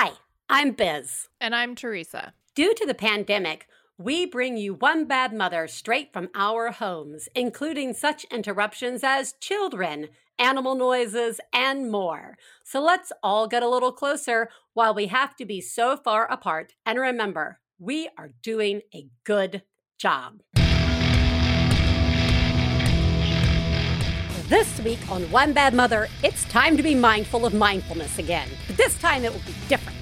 Hi, I'm Biz. And I'm Teresa. Due to the pandemic, we bring you One Bad Mother straight from our homes, including such interruptions as children, animal noises, and more. So let's all get a little closer while we have to be so far apart. And remember, we are doing a good job. This week on One Bad Mother, it's time to be mindful of mindfulness again, but this time it will be different.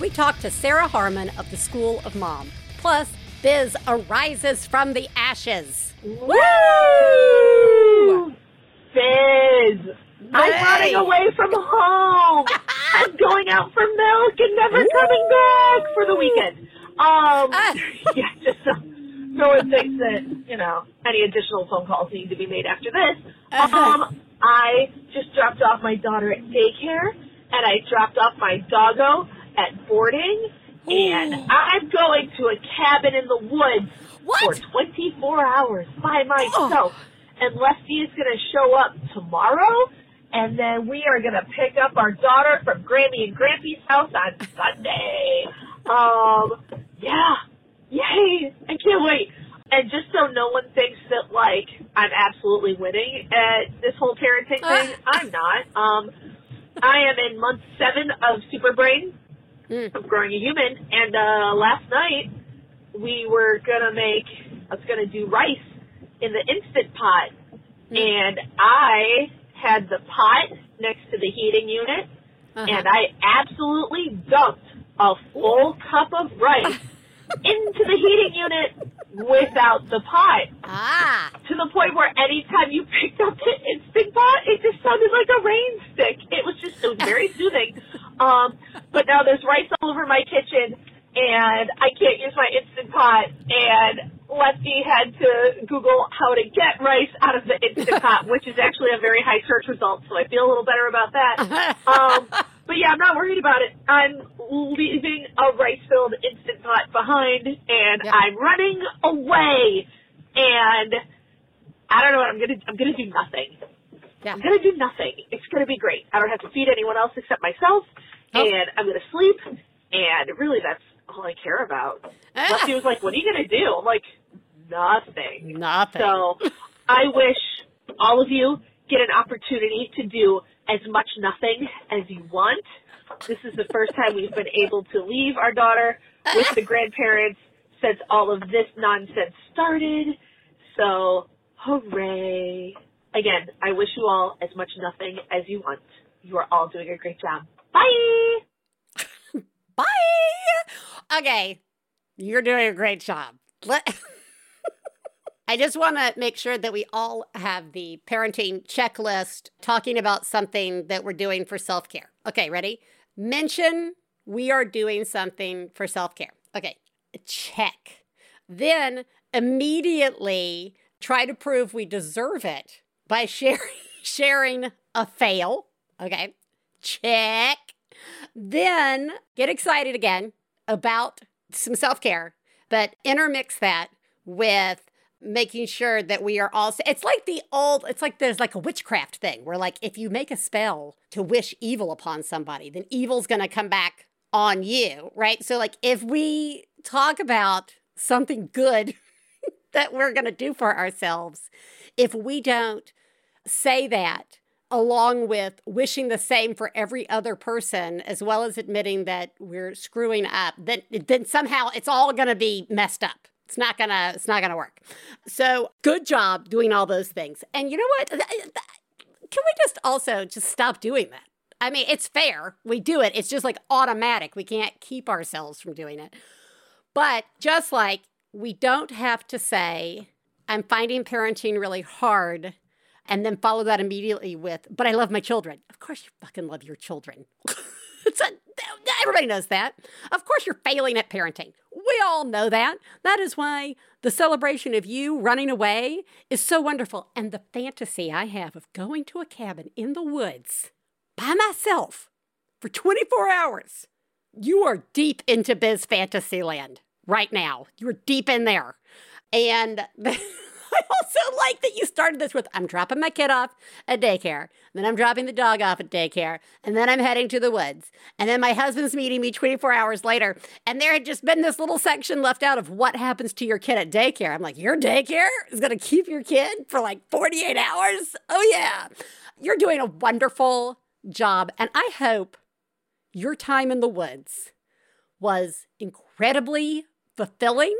We talk to Sarah Harmon of the School of Mom. Plus, Biz arises from the ashes. Woo! Biz! I'm running away from home. I'm going out for milk and never coming back for the weekend. Um, yeah, just so no one thinks that, you know, any additional phone calls need to be made after this. Um, I just dropped off my daughter at daycare and I dropped off my doggo at boarding and I'm going to a cabin in the woods What? for 24 hours by myself. And Lefty is going to show up tomorrow and then we are going to pick up our daughter from Grammy and Grampy's house on Sunday. Um, yeah. Yay! I can't wait. And just so no one thinks that like I'm absolutely winning at this whole parenting thing, I'm not. Um, I am in month seven of Super Brain of growing a human, and uh, last night we were gonna make. I was gonna do rice in the instant pot, and I had the pot next to the heating unit, and I absolutely dumped a full cup of rice into the heating unit without the pot Ah, to the point where anytime you picked up the instant pot, it just sounded like a rain stick. It was just it was very soothing. Um, but now there's rice all over my kitchen, and I can't use my instant pot. And Lefty had to Google how to get rice out of the instant pot, which is actually a very high search result. So I feel a little better about that. Um, but yeah, I'm not worried about it. I'm leaving a rice-filled instant pot behind, and Yeah. I'm running away. And I don't know what I'm gonna. I'm gonna do nothing. yeah. I'm gonna do nothing. It's gonna be great. I don't have to feed anyone else except myself, Oh. and I'm gonna sleep. And really, that's all I care about. Ah. Lefty was like, "What are you gonna do?" I'm like, "Nothing." Nothing. So I wish all of you get an opportunity to do as much nothing as you want. This is the first time we've been able to leave our daughter with the grandparents since all of this nonsense started. So, hooray. Again, I wish you all as much nothing as you want. You are all doing a great job. Bye! Bye. Okay, you're doing a great job. Let- I just want to make sure that we all have the parenting checklist talking about something that we're doing for self care. Okay, ready? Mention we are doing something for self care. Okay, check. Then immediately try to prove we deserve it by sharing sharing a fail. Okay, check. Then get excited again about some self care, but intermix that with making sure that we are all it's like the old it's like there's like a witchcraft thing where like if you make a spell to wish evil upon somebody then evil's going to come back on you right? So like if we talk about something good that we're going to do for ourselves if we don't say that along with wishing the same for every other person as well as admitting that we're screwing up then then somehow it's all going to be messed up it's not to it's not to work. So good job doing all those things. And you know what? Can we just also just stop doing that? I mean it's fair. We do it. It's just like automatic. We can't keep ourselves from doing it. But just like we don't have to say i'm finding parenting really hard and then follow that immediately with, but I love my children. Of course, you fucking love your children. a, everybody knows that. Of course, you're failing at parenting. We all know that. That is why the celebration of you running away is so wonderful. And the fantasy I have of going to a cabin in the woods by myself for 24 hours. You are deep into biz fantasy land right now. You're deep in there. And I also like that you started this with I'm dropping my kid off at daycare, then I'm dropping the dog off at daycare, and then I'm heading to the woods. And then my husband's meeting me 24 hours later, and there had just been this little section left out of what happens to your kid at daycare. I'm like, Your daycare is going to keep your kid for like 48 hours? Oh, yeah. You're doing a wonderful job, and I hope your time in the woods was incredibly fulfilling.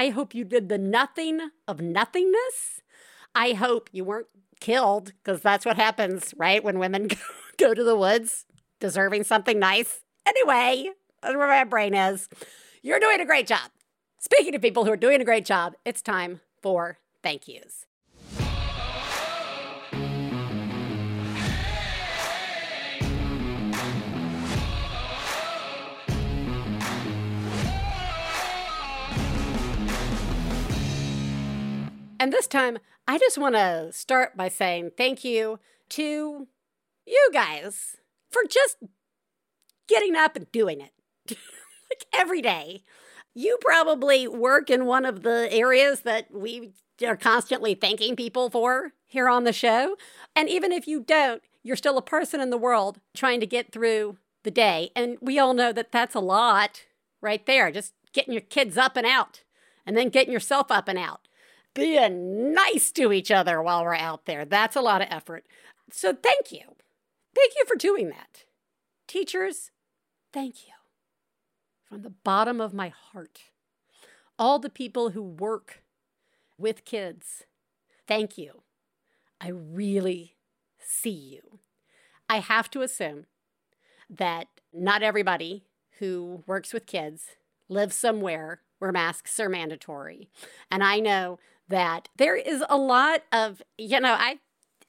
I hope you did the nothing of nothingness. I hope you weren't killed because that's what happens, right? When women go to the woods deserving something nice. Anyway, that's where my brain is. You're doing a great job. Speaking of people who are doing a great job, it's time for thank yous. And this time, I just want to start by saying thank you to you guys for just getting up and doing it like every day. You probably work in one of the areas that we are constantly thanking people for here on the show. And even if you don't, you're still a person in the world trying to get through the day. And we all know that that's a lot right there, just getting your kids up and out and then getting yourself up and out being nice to each other while we're out there. That's a lot of effort. So thank you. Thank you for doing that. Teachers, thank you. From the bottom of my heart. All the people who work with kids, thank you. I really see you. I have to assume that not everybody who works with kids lives somewhere where masks are mandatory. And I know that there is a lot of, you know, I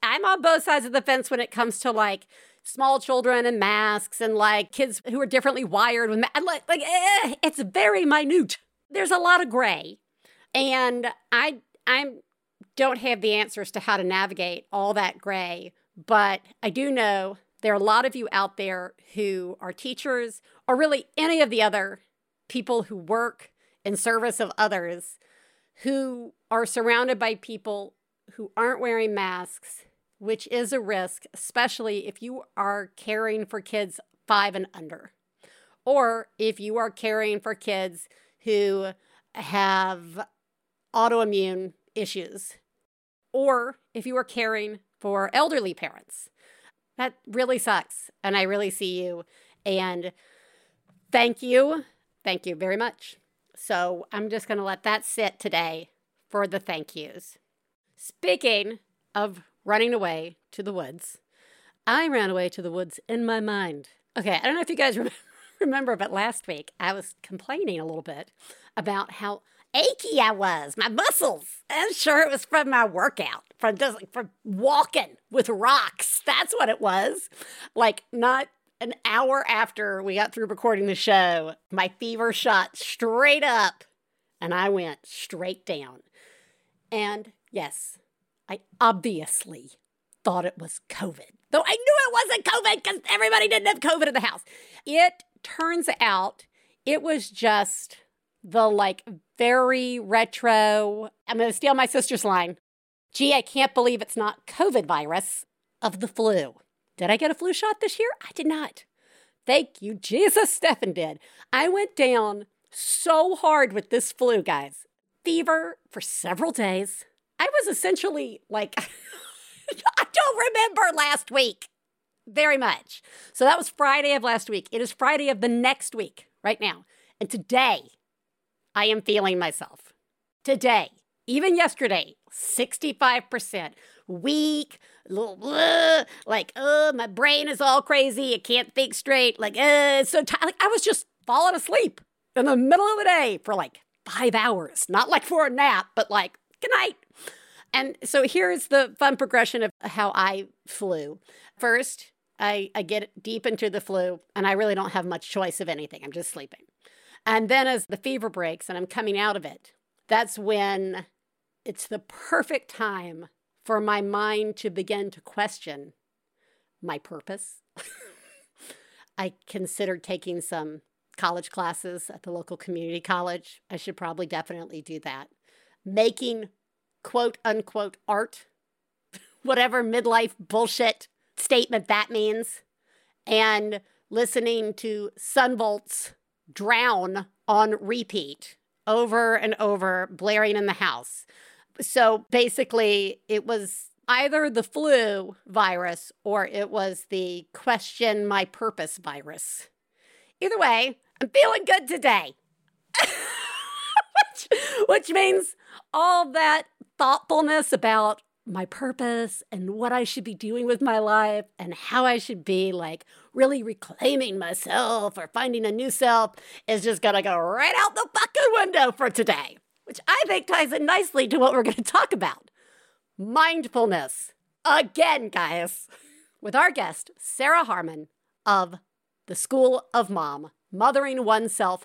I'm on both sides of the fence when it comes to like small children and masks and like kids who are differently wired with ma- like like eh, it's very minute. There's a lot of gray. And I I don't have the answers to how to navigate all that gray, but I do know there are a lot of you out there who are teachers or really any of the other people who work in service of others who are surrounded by people who aren't wearing masks, which is a risk, especially if you are caring for kids five and under, or if you are caring for kids who have autoimmune issues, or if you are caring for elderly parents. That really sucks. And I really see you. And thank you. Thank you very much. So I'm just going to let that sit today for the thank yous. Speaking of running away to the woods, I ran away to the woods in my mind. Okay, I don't know if you guys remember, but last week I was complaining a little bit about how achy I was, my muscles. I'm sure it was from my workout, from just from walking with rocks. That's what it was. Like not an hour after we got through recording the show, my fever shot straight up and I went straight down. And yes, I obviously thought it was COVID, though I knew it wasn't COVID because everybody didn't have COVID in the house. It turns out it was just the like very retro. I'm going to steal my sister's line. Gee, I can't believe it's not COVID virus of the flu. Did I get a flu shot this year? I did not. Thank you, Jesus. Stefan did. I went down so hard with this flu, guys. Fever for several days. I was essentially like, I don't remember last week very much. So that was Friday of last week. It is Friday of the next week right now. And today, I am feeling myself. Today, even yesterday, 65% weak, like, oh, my brain is all crazy. I can't think straight. Like, uh, so tired. Like, I was just falling asleep in the middle of the day for like five hours. Not like for a nap, but like, good night. And so here's the fun progression of how I flew. First, I, I get deep into the flu and I really don't have much choice of anything. I'm just sleeping. And then as the fever breaks and I'm coming out of it, that's when it's the perfect time for my mind to begin to question my purpose. I considered taking some college classes at the local community college. I should probably definitely do that. Making quote unquote art, whatever midlife bullshit statement that means, and listening to Son Volt's drown on repeat over and over, blaring in the house. So basically, it was either the flu virus or it was the question my purpose virus. Either way, I'm feeling good today. which, which means all that thoughtfulness about my purpose and what I should be doing with my life and how I should be like really reclaiming myself or finding a new self is just gonna go right out the fucking window for today, which I think ties in nicely to what we're gonna talk about mindfulness. Again, guys, with our guest, Sarah Harmon of the School of Mom, Mothering Oneself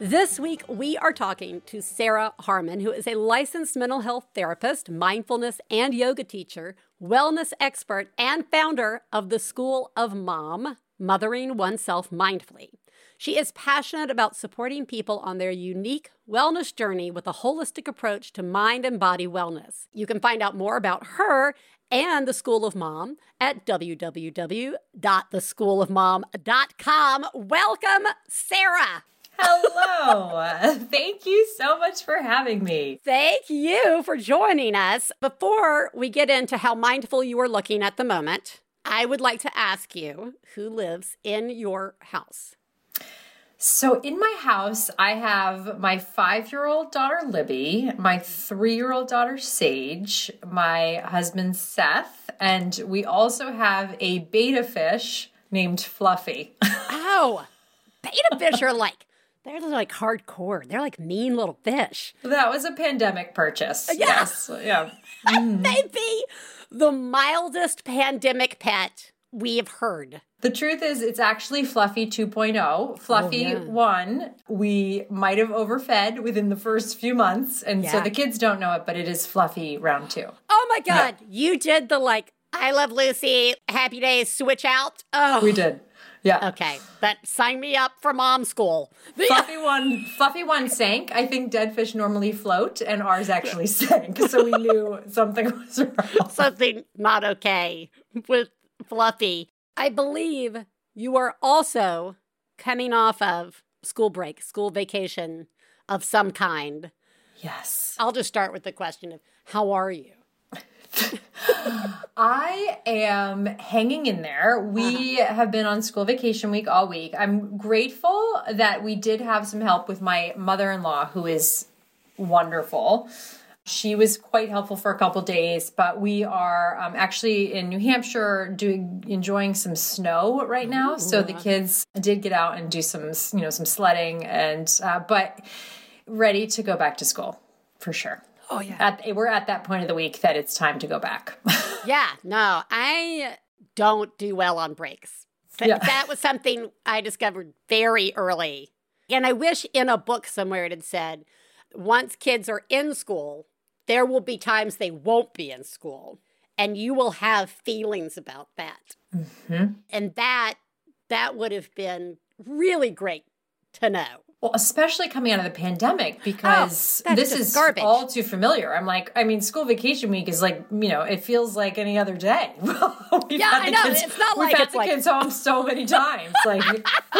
This week, we are talking to Sarah Harmon, who is a licensed mental health therapist, mindfulness and yoga teacher, wellness expert, and founder of the School of Mom, Mothering Oneself Mindfully. She is passionate about supporting people on their unique wellness journey with a holistic approach to mind and body wellness. You can find out more about her and the School of Mom at www.theschoolofmom.com. Welcome, Sarah. Hello. Thank you so much for having me. Thank you for joining us. Before we get into how mindful you are looking at the moment, I would like to ask you who lives in your house? So, in my house, I have my five year old daughter, Libby, my three year old daughter, Sage, my husband, Seth, and we also have a betta fish named Fluffy. Oh, betta fish are like they're like hardcore. They're like mean little fish. That was a pandemic purchase. Yeah. Yes. Yeah. Mm. Maybe the mildest pandemic pet we've heard. The truth is, it's actually Fluffy 2.0. Fluffy oh, yeah. 1, we might have overfed within the first few months. And yeah. so the kids don't know it, but it is Fluffy round two. Oh my God. Yeah. You did the like, I love Lucy, happy days switch out. Oh, we did. Yeah. Okay. But sign me up for mom school. Fluffy one Fluffy one sank. I think dead fish normally float and ours actually sank. So we knew something was wrong. Something not okay with Fluffy. I believe you are also coming off of school break, school vacation of some kind. Yes. I'll just start with the question of how are you? I am hanging in there. We uh-huh. have been on school vacation week all week. I'm grateful that we did have some help with my mother in law, who is wonderful. She was quite helpful for a couple days, but we are um, actually in New Hampshire doing enjoying some snow right now. Ooh. So the kids did get out and do some, you know, some sledding, and uh, but ready to go back to school for sure. Oh yeah. At, we're at that point of the week that it's time to go back. yeah. No, I don't do well on breaks. Yeah. That was something I discovered very early. And I wish in a book somewhere it had said, once kids are in school, there will be times they won't be in school. And you will have feelings about that. Mm-hmm. And that that would have been really great to know. Well, especially coming out of the pandemic oh, because oh, this is garbage. all too familiar. I'm like, I mean, school vacation week is like, you know, it feels like any other day. we've yeah, I know. Kids, it's not we've like had the like... kids home so many times. Like,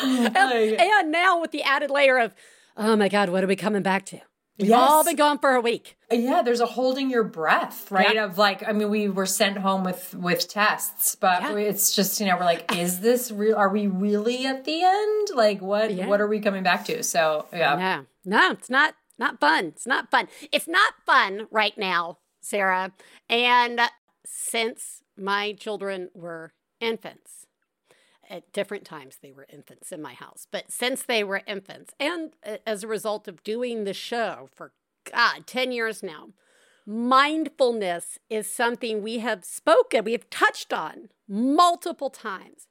and, like, and now with the added layer of, oh my God, what are we coming back to? We've yes. all been gone for a week. Yeah, there's a holding your breath, right? Of like, I mean, we were sent home with with tests, but yeah. it's just you know we're like, is this real? Are we really at the end? Like, what yeah. what are we coming back to? So yeah, no, no, it's not not fun. It's not fun. It's not fun right now, Sarah. And since my children were infants, at different times they were infants in my house. But since they were infants, and uh, as a result of doing the show for God, 10 years now, mindfulness is something we have spoken, we have touched on multiple times.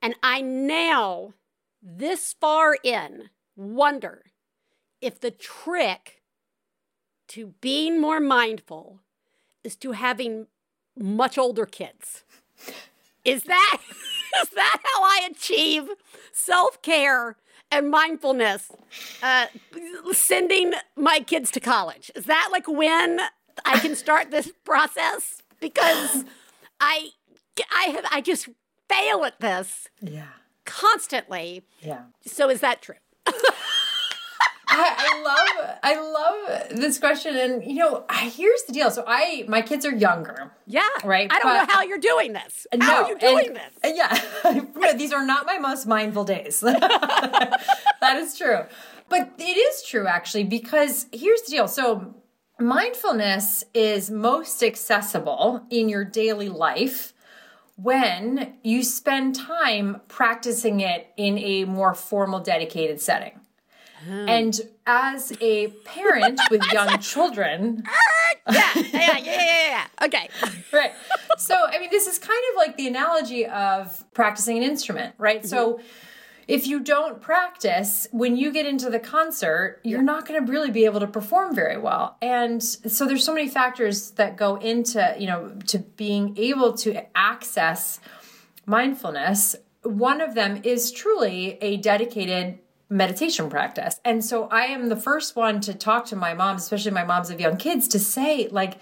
And I now, this far in, wonder if the trick to being more mindful is to having much older kids. Is that is that how I achieve self-care and mindfulness? Uh, sending my kids to college. Is that like when I can start this process? Because I I have I just fail at this Yeah. constantly. Yeah. So is that true? I, I love I love this question. And you know here's the deal. So I my kids are younger. Yeah. Right, I don't know how you're doing this. How no are you doing and- this? and yeah. These are not my most mindful days. That is true. But it is true actually because here's the deal. So mindfulness is most accessible in your daily life when you spend time practicing it in a more formal dedicated setting and as a parent with young children yeah, yeah, yeah, yeah, yeah. Okay. right. So, I mean, this is kind of like the analogy of practicing an instrument, right? So, if you don't practice, when you get into the concert, you're not going to really be able to perform very well. And so there's so many factors that go into, you know, to being able to access mindfulness. One of them is truly a dedicated meditation practice. And so I am the first one to talk to my moms, especially my moms of young kids, to say, like,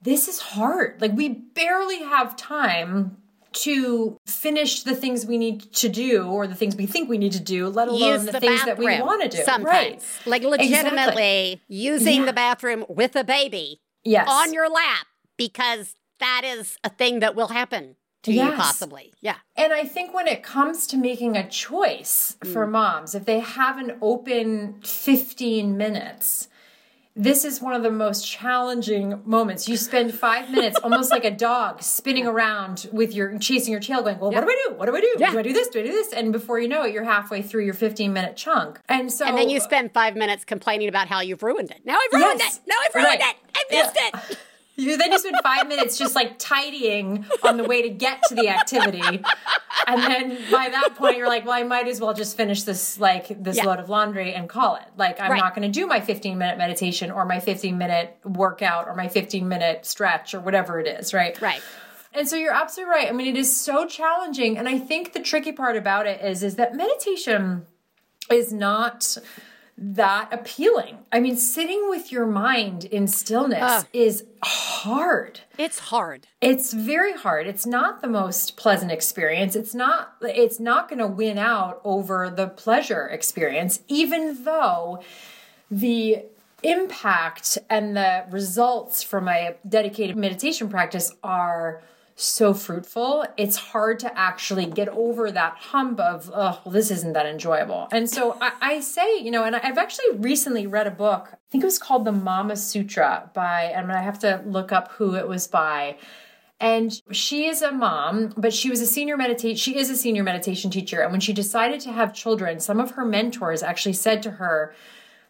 this is hard. Like, we barely have time to finish the things we need to do or the things we think we need to do, let alone Use the, the, things that we want to do. Sometimes. Right. Like legitimately using Yeah. the bathroom with a baby Yes. on your lap because that is a thing that will happen to you Yes. possibly. Yeah. And I think when it comes to making a choice for mm. moms, if they have an open 15 minutes, this is one of the most challenging moments. You spend five minutes almost like a dog spinning around with your chasing your tail, going, Well, what do I do? What do I do? Yeah. Do I do this? Do I do this? And before you know it, you're halfway through your 15 minute chunk. And so And then you spend five minutes complaining about how you've ruined it. Now I've ruined Yes. it. Now I've ruined Right. it. I missed it. You then you spend five minutes just like tidying on the way to get to the activity, and then by that point you're like, well, I might as well just finish this like this Yeah. load of laundry and call it. Like I'm Right. not going to do my 15 minute meditation or my 15 minute workout or my 15 minute stretch or whatever it is, right? Right. And so you're absolutely right. I mean, it is so challenging, and I think the tricky part about it is is that meditation is not that appealing. I mean, sitting with your mind in stillness Ugh. is hard. It's hard. It's very hard. It's not the most pleasant experience. It's not it's not going to win out over the pleasure experience even though the impact and the results from a dedicated meditation practice are so fruitful, it's hard to actually get over that hump of, oh, well, this isn't that enjoyable. And so I, I say, you know, and I've actually recently read a book, I think it was called The Mama Sutra by, I and I have to look up who it was by. And she is a mom, but she was a senior meditation, She is a senior meditation teacher. And when she decided to have children, some of her mentors actually said to her,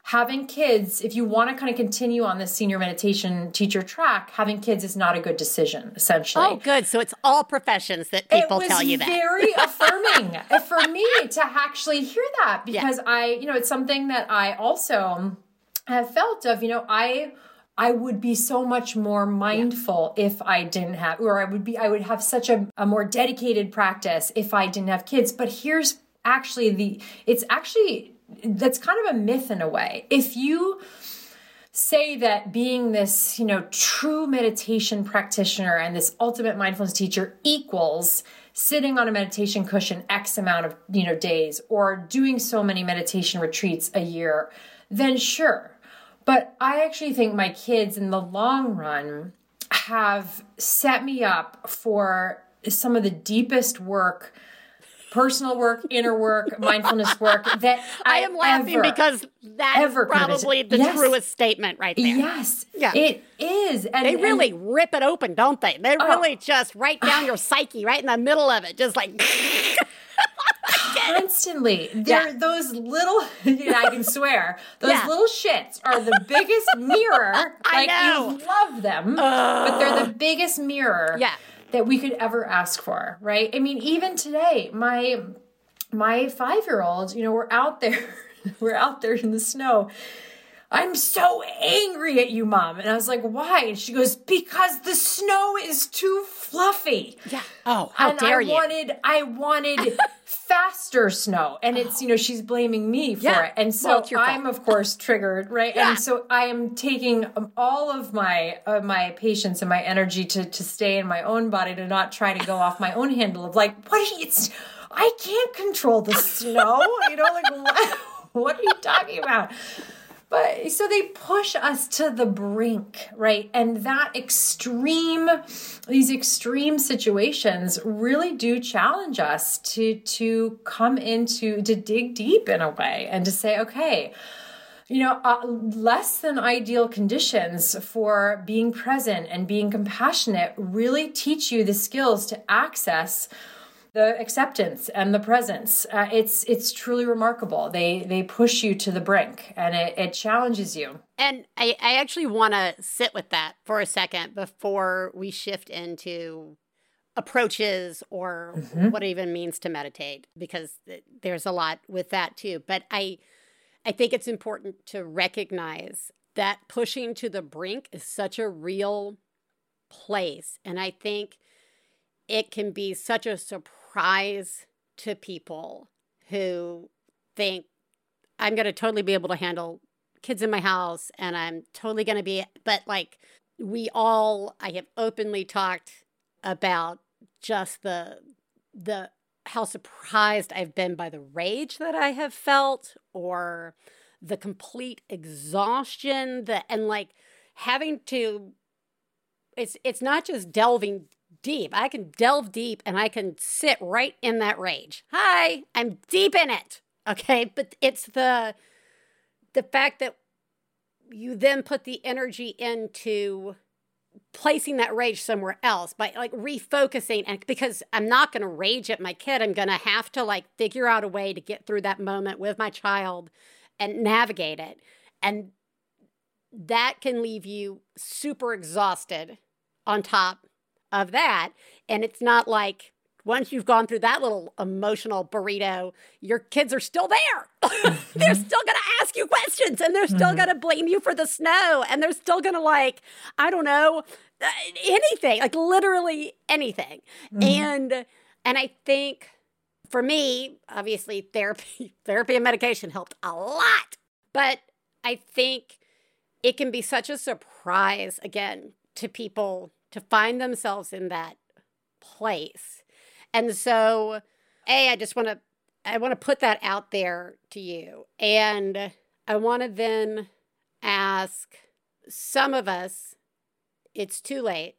having kids, if you want to kind of continue on this senior meditation teacher track, having kids is not a good decision, essentially. Oh, good. So it's all professions that people tell you that. very affirming for me to actually hear that because I, you know, it's something that I also have felt of, you know, I I would be so much more mindful if I didn't have or I would be I would have such a, a more dedicated practice if I didn't have kids. But here's actually the it's actually that's kind of a myth in a way. If you say that being this, you know, true meditation practitioner and this ultimate mindfulness teacher equals sitting on a meditation cushion X amount of, you know, days or doing so many meditation retreats a year, then sure. But I actually think my kids in the long run have set me up for some of the deepest work personal work, inner work, mindfulness work that I I, am laughing ever- because that's ever probably the Yes. truest statement right there. Yes. Yeah. It is. And They and- really rip it open, don't they? They Oh. really just right down your psyche, right in the middle of it, just like. constantly. They're Yeah. those little. You know, I can swear those Yeah. little shits are the biggest mirror. I like know. you love them, but they're the biggest mirror. Yeah. That we could ever ask for, right? I mean, even today, my my five year old, you know, we're out there, we're out there in the snow. I'm so angry at you, mom. And I was like, why? And she goes, because the snow is too fluffy. Yeah. Oh, how and dare I you? wanted, I wanted faster snow. And it's, you know, she's blaming me for Yeah. it. And so Well, I'm, fault. of course, triggered, right? Yeah. And so I am taking um, all of my, uh, my patience and my energy to, to stay in my own body, to not try to go off my own handle of like, what are you, it's, I can't control the snow. you know, like, what, what are you talking about? But so they push us to the brink, right? And that extreme, these extreme situations really do challenge us to to come into to dig deep in a way and to say, okay, you know, uh, less than ideal conditions for being present and being compassionate really teach you the skills to access the acceptance and the presence. Uh, it's it's truly remarkable. They they push you to the brink and it, it challenges you. And I, I actually want to sit with that for a second before we shift into approaches or what it even means to meditate, because th- there's a lot with that too. But I, I think it's important to recognize that pushing to the brink is such a real place. And I think it can be such a surprise to people who think, I'm going to totally be able to handle kids in my house and I'm totally going to be, but like we all, I have openly talked about just the, the, how surprised I've been by the rage that I have felt or the complete exhaustion that, and like having to, it's, it's not just delving deep. I can delve deep and I can sit right in that rage. Hi, I'm deep in it. Okay. But it's the, the fact that you then put the energy into placing that rage somewhere else by like refocusing and because I'm not going to rage at my kid I'm going to have to like figure out a way to get through that moment with my child and navigate it and that can leave you super exhausted on top of that and it's not like once you've gone through that little emotional burrito, your kids are still there. they're mm-hmm. still going to ask you questions and they're still mm-hmm. going to blame you for the snow and they're still going to, like, I don't know, uh, anything, like literally anything. Mm-hmm. And, and I think for me, obviously, therapy, therapy and medication helped a lot. But I think it can be such a surprise, again, to people to find themselves in that place. And so, A, I just want to I want to put that out there to you. And I want to then ask some of us it's too late.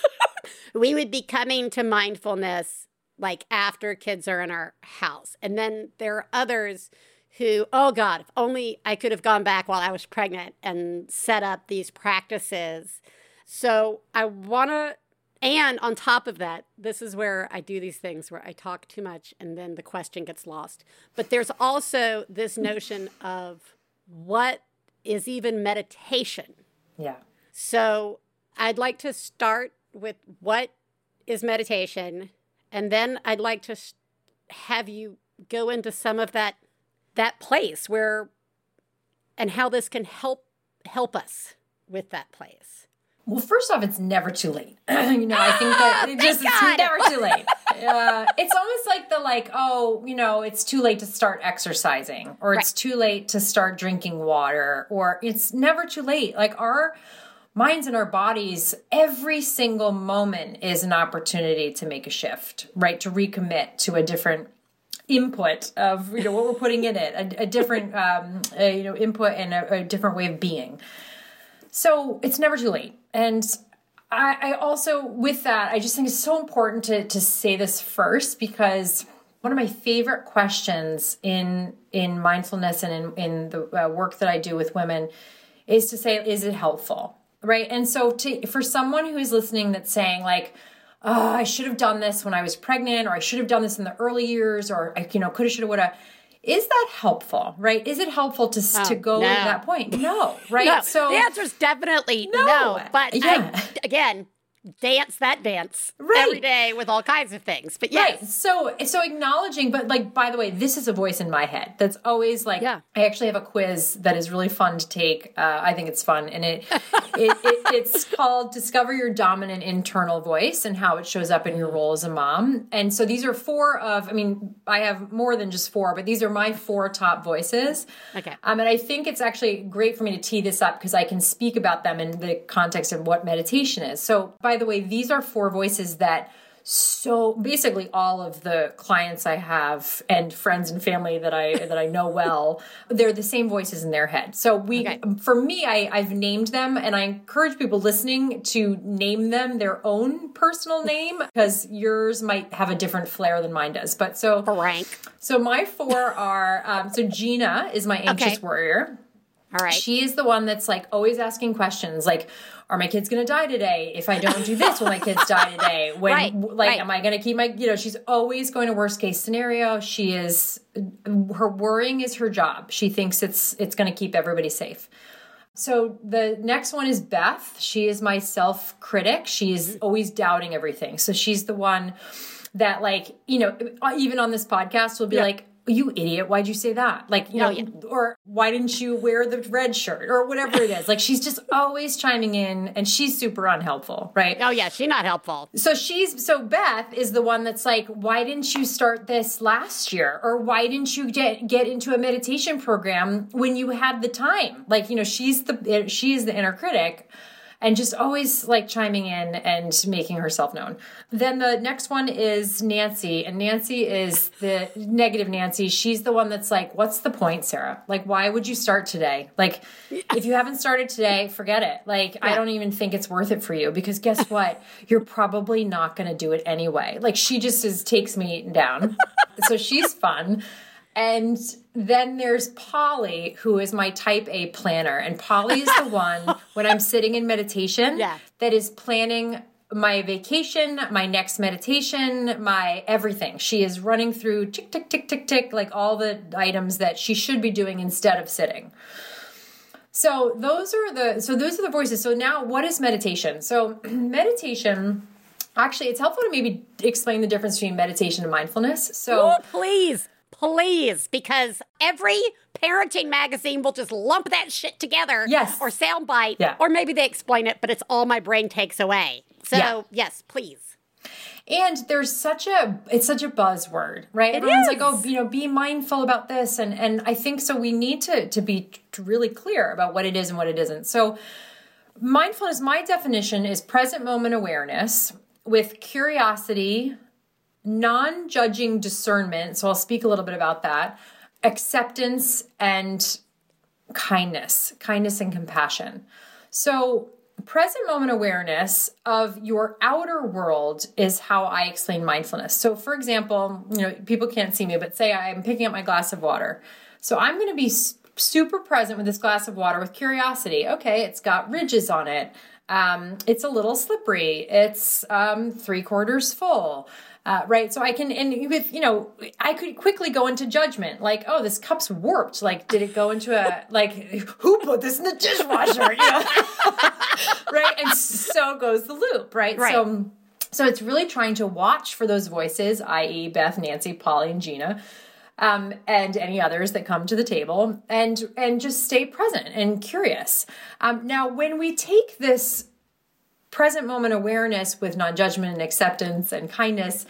we would be coming to mindfulness like after kids are in our house. And then there are others who, oh God, if only I could have gone back while I was pregnant and set up these practices. So I want to and on top of that, this is where I do these things where I talk too much and then the question gets lost. But there's also this notion of what is even meditation. Yeah. So I'd like to start with what is meditation, and then I'd like to s- have you go into some of that that place where and how this can help help us with that place. Well, first off, it's never too late. you know, I think that it just it's never too late. Uh, it's almost like the like, oh, you know, it's too late to start exercising, or it's too late to start drinking water, or it's never too late. Like our minds and our bodies, every single moment is an opportunity to make a shift, right? To recommit to a different input of you know what we're putting in it, a, a different um, uh you know input and a, a different way of being. So it's never too late. And I, I also, with that, I just think it's so important to, to say this first because one of my favorite questions in in mindfulness and in, in the uh, work that I do with women is to say, is it helpful? Right. And so to for someone who is listening that's saying like, oh, I should have done this when I was pregnant, or I should have done this in the early years, or I, you know, coulda, shoulda, woulda. Is that helpful, right? Is it helpful to Oh, to go no. to that point? No, right? No, so the answer is definitely No. no. But Yeah. I, again, dance that dance Right. every day with all kinds of things. But yes, Right. So so acknowledging, but like by the way, this is a voice in my head that's always like Yeah. I actually have a quiz that is really fun to take. Uh, I think it's fun, and it, it, it it's called "Discover Your Dominant Internal Voice" and how it shows up in your role as a mom. And so these are four of. I mean, I have more than just four, but these are my four top voices. Okay. Um, and I think it's actually great for me to tee this up because I can speak about them in the context of what meditation is. So, by the way, these are four voices that so basically all of the clients I have and friends and family that I that I know well, they're the same voices in their head. So we Okay. for me I I've named them and I encourage people listening to name them their own personal name because yours might have a different flair than mine does. But so Frank. so my four are um, so Gina is my anxious Okay. warrior. All right. She is the one that's like always asking questions like, are my kids going to die today? If I don't do this, will my kids die today? When, Right, like, right. am I going to keep my, you know, she's always going to worst case scenario. She is, her worrying is her job. She thinks it's, it's going to keep everybody safe. So the next one is Beth. She is my self critic. She Mm-hmm. is always doubting everything. So she's the one that, like, you know, even on this podcast, will be Yeah. like, you idiot, why'd you say that? Like, you know, yeah. or why didn't you wear the red shirt or whatever it is? Like, she's just always chiming in and she's super unhelpful, right? oh yeah, she's not helpful. So she's so Beth is the one that's like, why didn't you start this last year, or why didn't you get get into a meditation program when you had the time? Like, you know, she's the she is the inner critic, and just always like chiming in and making herself known. Then the next one is Nancy, and Nancy is the negative Nancy. She's the one that's like, what's the point, Sarah? Like, why would you start today? Like, if you haven't started today, forget it. Like, I don't even think it's worth it for you because guess what? You're probably not going to do it anyway. Like, she just is takes me down. so she's fun. And then there's Polly, who is my type A planner. And Polly is the one when I'm sitting in meditation Yeah. that is planning my vacation, my next meditation, my everything. She is running through tick, tick, tick, tick, tick, like all the items that she should be doing instead of sitting. So those are the so those are the voices. So now what is meditation? So meditation actually it's helpful to maybe explain the difference between meditation and mindfulness. So Oh, please, please, because every parenting magazine will just lump that shit together. Yes. Or soundbite. Yeah. Or maybe they explain it, but it's all my brain takes away. So Yeah. yes, please. And there's such a it's such a buzzword, right? It Everyone's like, oh, you know, be mindful about this, and and I think so. We need to to be really clear about what it is and what it isn't. So, mindfulness, my definition is present moment awareness with curiosity, non-judging discernment. So I'll speak a little bit about that, acceptance and kindness, kindness and compassion. So, present moment awareness of your outer world is how I explain mindfulness. So, for example, you know, people can't see me, but say I'm picking up my glass of water. So, I'm going to be super present with this glass of water with curiosity. Okay, it's got ridges on it. Um, it's a little slippery. It's um, three quarters full. Uh, right. So I can, and with, you know, I could quickly go into judgment like, oh, this cup's warped. Like, did it go into a, like, who put this in the dishwasher? You know? right. And so goes the loop. Right. Right. So, so it's really trying to watch for those voices, i.e., Beth, Nancy, Polly, and Gina, um, and any others that come to the table, and and just stay present and curious. Um, now, when we take this present moment awareness with non-judgment and acceptance and kindness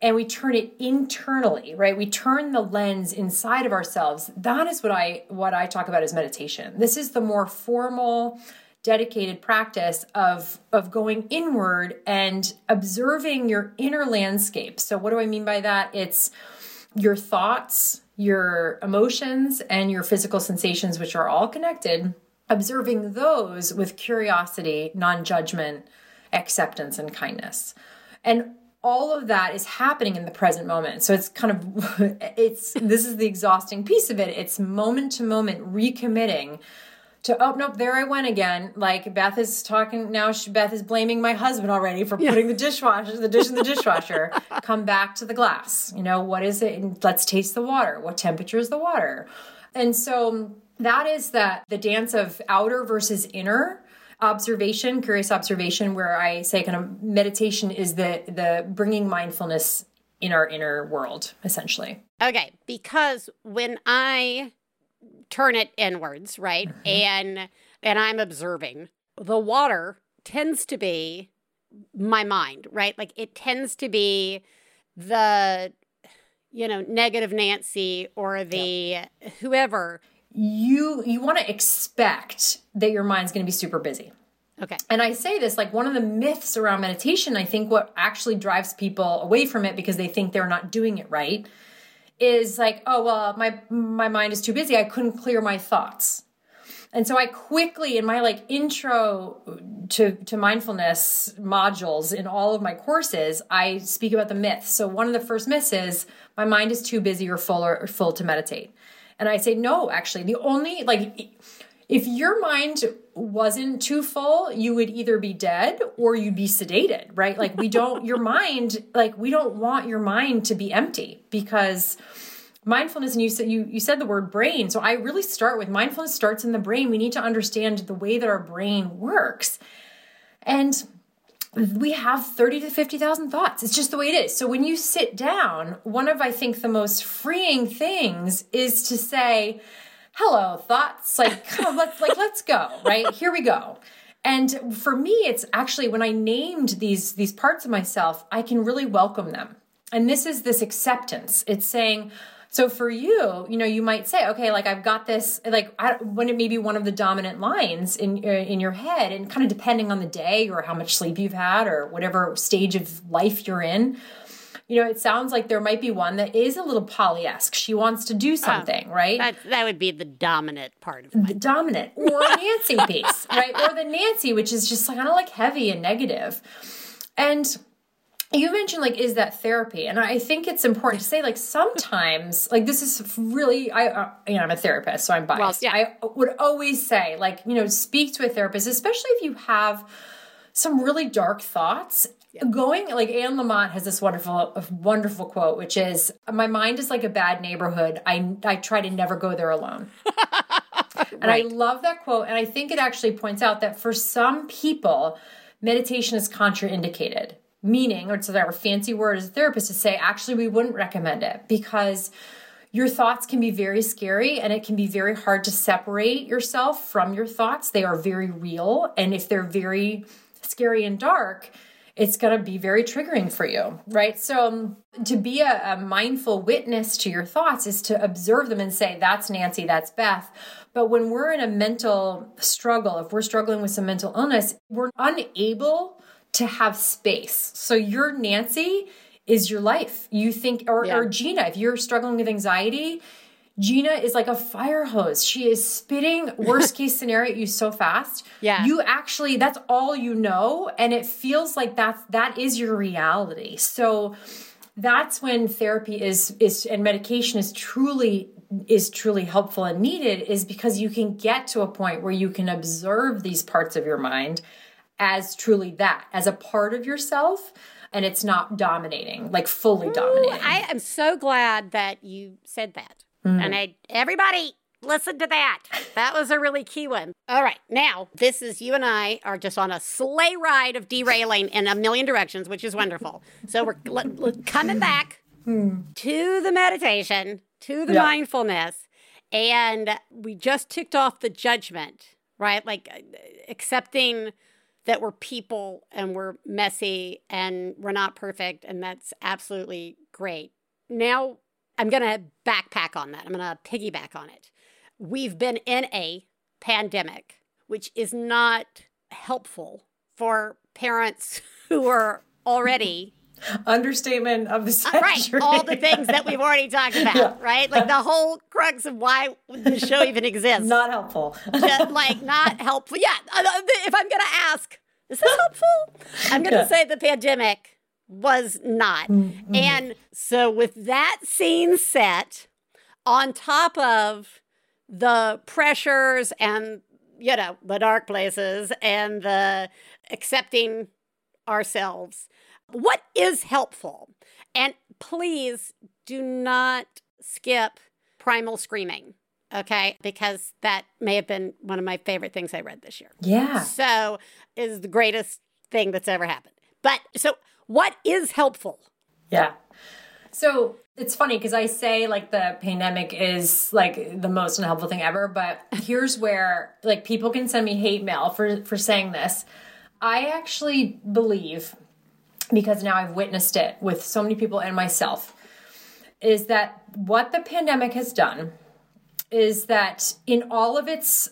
and we turn it internally right? We turn the lens inside of ourselves. That is what i what i talk about as meditation. This is the more formal dedicated practice of of going inward and observing your inner landscape. So what do i mean by that? It's your thoughts your emotions and your physical sensations which are all connected observing those with curiosity, non judgment, acceptance, and kindness. And all of that is happening in the present moment. So it's kind of, it's, this is the exhausting piece of it. It's moment to moment recommitting to oh nope there i went again. Like beth is talking now she, beth is blaming my husband already for putting the dishwasher the dish in the dishwasher. Come back to the glass. You know what is it? And let's taste the water. What temperature is the water? And so that is that the dance of outer versus inner observation curious observation where i say kind of meditation is the the bringing mindfulness in our inner world essentially Okay, because when I turn it inwards, right? Mm-hmm. And and I'm observing, the water tends to be my mind, right? Like it tends to be the you know, negative Nancy or the whoever. You you want to expect that your mind's going to be super busy. Okay. and i say this like one of the myths around meditation i think what actually drives people away from it because they think they're not doing it right is like oh well my my mind is too busy. I couldn't clear my thoughts. And so i quickly in my like intro to to mindfulness modules in all of my courses i speak about the myths so one of the first myths is my mind is too busy or full or, or full to meditate and i say no actually the only like if your mind wasn't too full, you would either be dead or you'd be sedated, right? Like we don't your mind, like we don't want your mind to be empty because mindfulness and you said you you said the word brain. So I really start with mindfulness starts in the brain. We need to understand the way that our brain works. And we have 30 to 50,000 thoughts. It's just the way it is. So when you sit down, one of I think the most freeing things is to say, hello thoughts like come, let's like let's go right here we go and for me it's actually when i named these these parts of myself i can really welcome them and this is this acceptance it's saying so for you you know you might say okay like i've got this like I, when it may be one of the dominant lines in uh, in your head and kind of depending on the day or how much sleep you've had or whatever stage of life you're in you know, it sounds like there might be one that is a little Polly-esque. She wants to do something, right? That that would be the dominant part of my the dominant or a Nancy piece, right? Or the Nancy, which is just kind of like heavy and negative. And you mentioned like is that therapy? And i think it's important to say like sometimes like this is really i uh, you know i'm a therapist so i'm biased. yeah. i would always say like you know speak to a therapist especially if you have some really dark thoughts. Going like anne lamott has this wonderful wonderful quote which is my mind is like a bad neighborhood. I i try to never go there alone. And I love that quote. And I think it actually points out that for some people, meditation is contraindicated, meaning, or it's our fancy word as a therapist to say, actually, we wouldn't recommend it because your thoughts can be very scary and it can be very hard to separate yourself from your thoughts. They are very real. And if they're very scary and dark, it's going to be very triggering for you, right? So, um, to be a, a mindful witness to your thoughts is to observe them and say, that's Nancy, that's Beth. But when we're in a mental struggle, if we're struggling with some mental illness, we're unable to have space. So, your Nancy is your life. You think, or, Yeah. or Gina, if you're struggling with anxiety, Gina is like a fire hose. She is spitting worst case scenario at you so fast. Yeah. You actually that's all you know and it feels like that's that is your reality. So that's when therapy is is and medication is truly is truly helpful and needed is because you can get to a point where you can observe these parts of your mind as truly that as a part of yourself and it's not dominating like fully dominating I am so glad that you said that. And I everybody listen to that. That was a really key one. All right. Now, this is you and I are just on a sleigh ride of derailing in a million directions, which is wonderful. So we're l- l- coming back to the meditation, to the Yeah. mindfulness, and we just ticked off the judgment, right? Like uh, accepting that we're people and we're messy and we're not perfect, and that's absolutely great. Now I'm going to backpack on that. I'm going to piggyback on it. We've been in a pandemic, which is not helpful for parents who are already understatement of the uh, right all the things that we've already talked about Yeah. right like the whole crux of why the show even exists not helpful. Just, like not helpful yeah uh, uh, if i'm gonna ask is this helpful i'm gonna Yeah. say the pandemic was not mm, mm. and so with that scene set on top of the pressures and you know, the dark places and the accepting ourselves. What is helpful? And please do not skip primal screaming, okay? Because that may have been one of my favorite things I read this year. Yeah. So, is the greatest thing that's ever happened. But so, what is helpful? Yeah. So it's funny because I say like the pandemic is like the most unhelpful thing ever, but here's where like people can send me hate mail for for saying this. I actually believe because now I've witnessed it with so many people and myself is that what the pandemic has done is that in all of its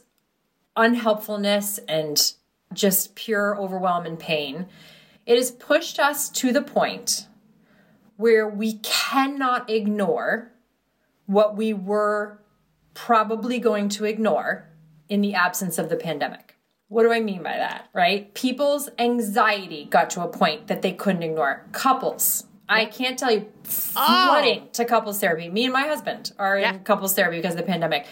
unhelpfulness and just pure overwhelm and pain, it has pushed us to the point where we cannot ignore what we were probably going to ignore in the absence of the pandemic. What do I mean by that, right? People's anxiety got to a point that they couldn't ignore. Couples, I can't tell you, flooding oh. to couples therapy. Me and my husband are Yeah. in couples therapy because of the pandemic.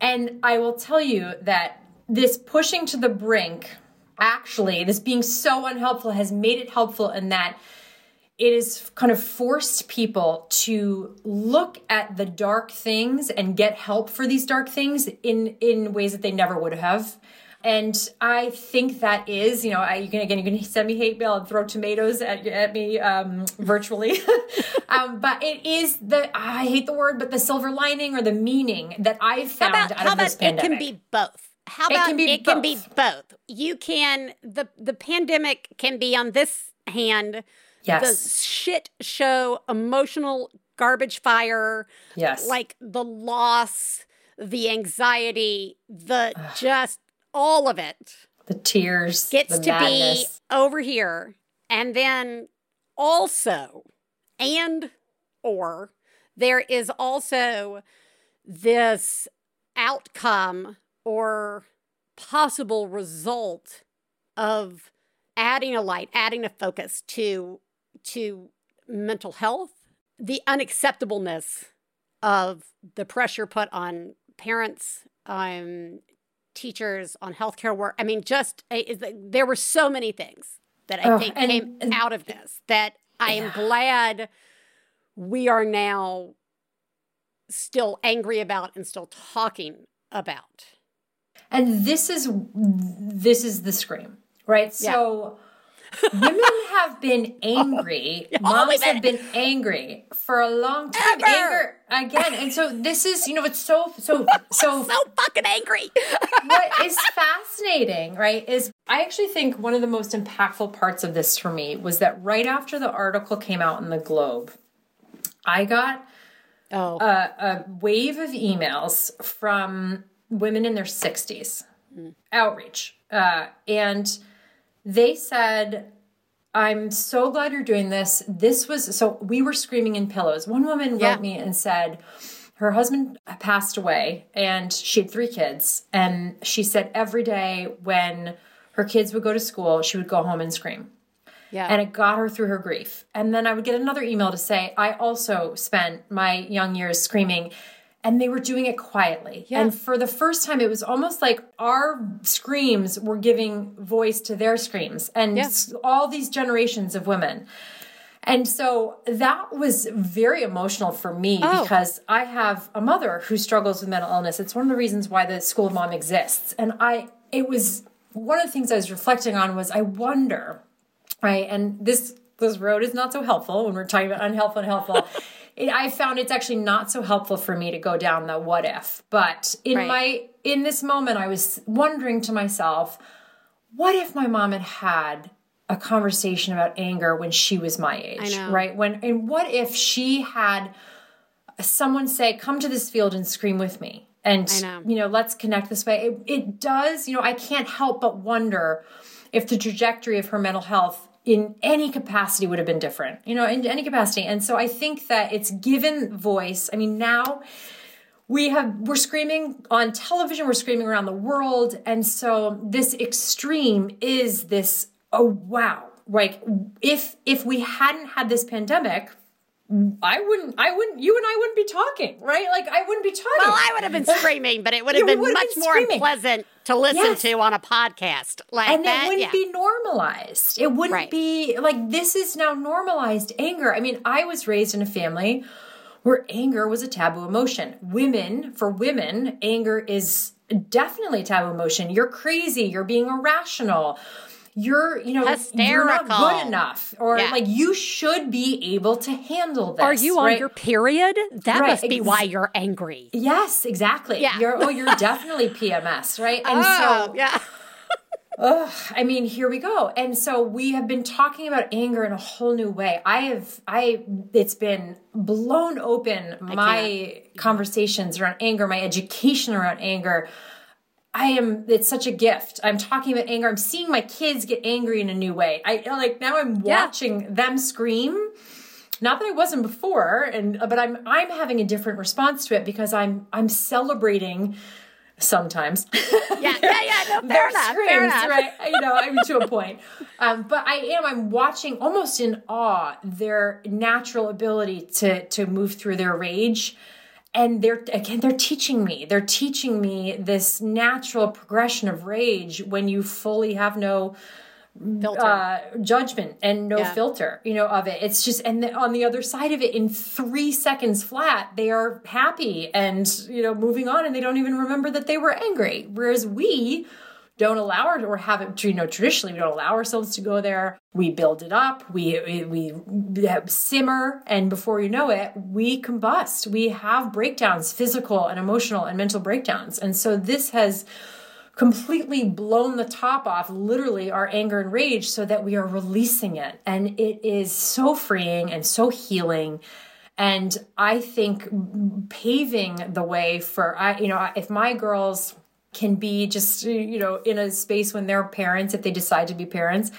And I will tell you that this pushing to the brink, actually, this being so unhelpful has made it helpful in that it has kind of forced people to look at the dark things and get help for these dark things in in ways that they never would have. And I think that is, you know, I, you can again, you can send me hate mail and throw tomatoes at, at me um, virtually, um, but it is the I hate the word, but the silver lining or the meaning that I've How found about out how of this How about it can be both? How It about can be it can be both. both? You can the the pandemic can be on this hand yes, the shit show emotional garbage fire yes, like the loss the anxiety the just all of it the tears gets the to madness. be over here and then also and or there is also this outcome or possible result of adding a light adding a focus to to mental health the unacceptableness of the pressure put on parents on teachers on healthcare work i mean just eh, is that- there were so many things that i Oh, think and- came and- out of this that i am Yeah. glad we are now still angry about and still talking about. And this is this is the scream right? So women have been angry. moms have been angry for a long time. Ever. anger again. And so this is you know it's so so so so fucking angry. What is fascinating, right, is I actually think one of the most impactful parts of this for me was that right after the article came out in the Globe, I got oh. a, a wave of emails from women in their 60s, outreach. Uh, and they said, I'm so glad you're doing this. This was so we were screaming in pillows. One woman Yeah. wrote me and said, her husband passed away and she had three kids. And she said every day when her kids would go to school, she would go home and scream yeah and it got her through her grief. And then I would get another email to say, I also spent my young years screaming. And they were doing it quietly. Yeah. And for the first time, it was almost like our screams were giving voice to their screams and Yeah. all these generations of women. And so that was very emotional for me Oh. because I have a mother who struggles with mental illness. It's one of the reasons why the School of Mom exists. And I, it was one of the things I was reflecting on was I wonder, right? And this this road is not so helpful when we're talking about unhelpful and helpful. it, I found it's actually not so helpful for me to go down the what if. But in Right. my in this moment, I was wondering to myself, what if my mom had had a conversation about anger when she was my age, I know. right? When and what if she had someone say, "Come to this field and scream with me," and I know. you know, let's connect this way. It, it does, you know, I can't help but wonder if the trajectory of her mental health in any capacity would have been different, you know, in any capacity. And so I think that it's given voice. I mean, now we have we're screaming on television we're screaming around the world and so this extreme is this oh wow like if if we hadn't had this pandemic I wouldn't, I wouldn't, you and I wouldn't be talking, right? Like I wouldn't be talking. Well, I would have been screaming, but it would have been would have much been more screaming. unpleasant to listen Yes. to on a podcast like and that. it wouldn't yeah. be normalized. It wouldn't Right. be like this is now normalized anger. I mean, I was raised in a family where anger was a taboo emotion. Women, for women, anger is definitely a taboo emotion. You're crazy. You're being irrational. You're, you know, you're not good enough, or Yeah. like you should be able to handle this. Are you on right? your period? That Right, must be ex- why you're angry. Yes, exactly. Yeah. You're oh, you're definitely PMS, right? And oh, so yeah. Ugh, I mean, here we go. And so we have been talking about anger in a whole new way. I have, I, it's been blown open my conversations around anger, my education around anger. I am, it's such a gift. I'm talking about anger. I'm seeing my kids get angry in a new way. I like now I'm Yeah. watching them scream. Not that I wasn't before, and but I'm I'm having a different response to it because I'm I'm celebrating sometimes. Yeah, yeah, yeah. No, fair enough. screams, fair enough. right? You know, I mean, to a point. Um, but I am. I'm watching almost in awe their natural ability to to move through their rage, and they're again they're teaching me. They're teaching me this natural progression of rage when you fully have no uh, judgment and no Yeah. filter, you know, of it. It's just, and the, on the other side of it, in three seconds flat, they are happy and, you know, moving on and they don't even remember that they were angry. Whereas we don't allow or have it, you know, traditionally, we don't allow ourselves to go there. We build it up, we, we, we simmer, and before you know it, we combust. We have breakdowns, physical and emotional and mental breakdowns. And so this has, completely blown the top off literally our anger and rage so that we are releasing it and it is so freeing and so healing and i think paving the way for i you know if my girls can be just you know in a space when they're parents if they decide to be parents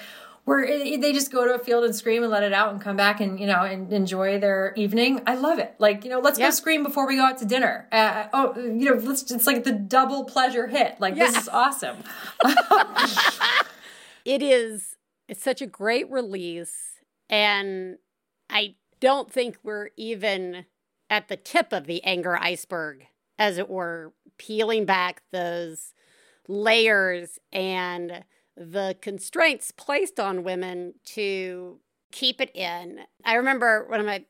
where they just go to a field and scream and let it out and come back and you know and enjoy their evening. I love it. Like you know let's Yeah. go scream before we go out to dinner. Uh, oh you know let's it's like the double pleasure hit. Like this is awesome. It is it's such a great release and i don't think we're even at the tip of the anger iceberg as it were peeling back those layers and the constraints placed on women to keep it in i remember one of my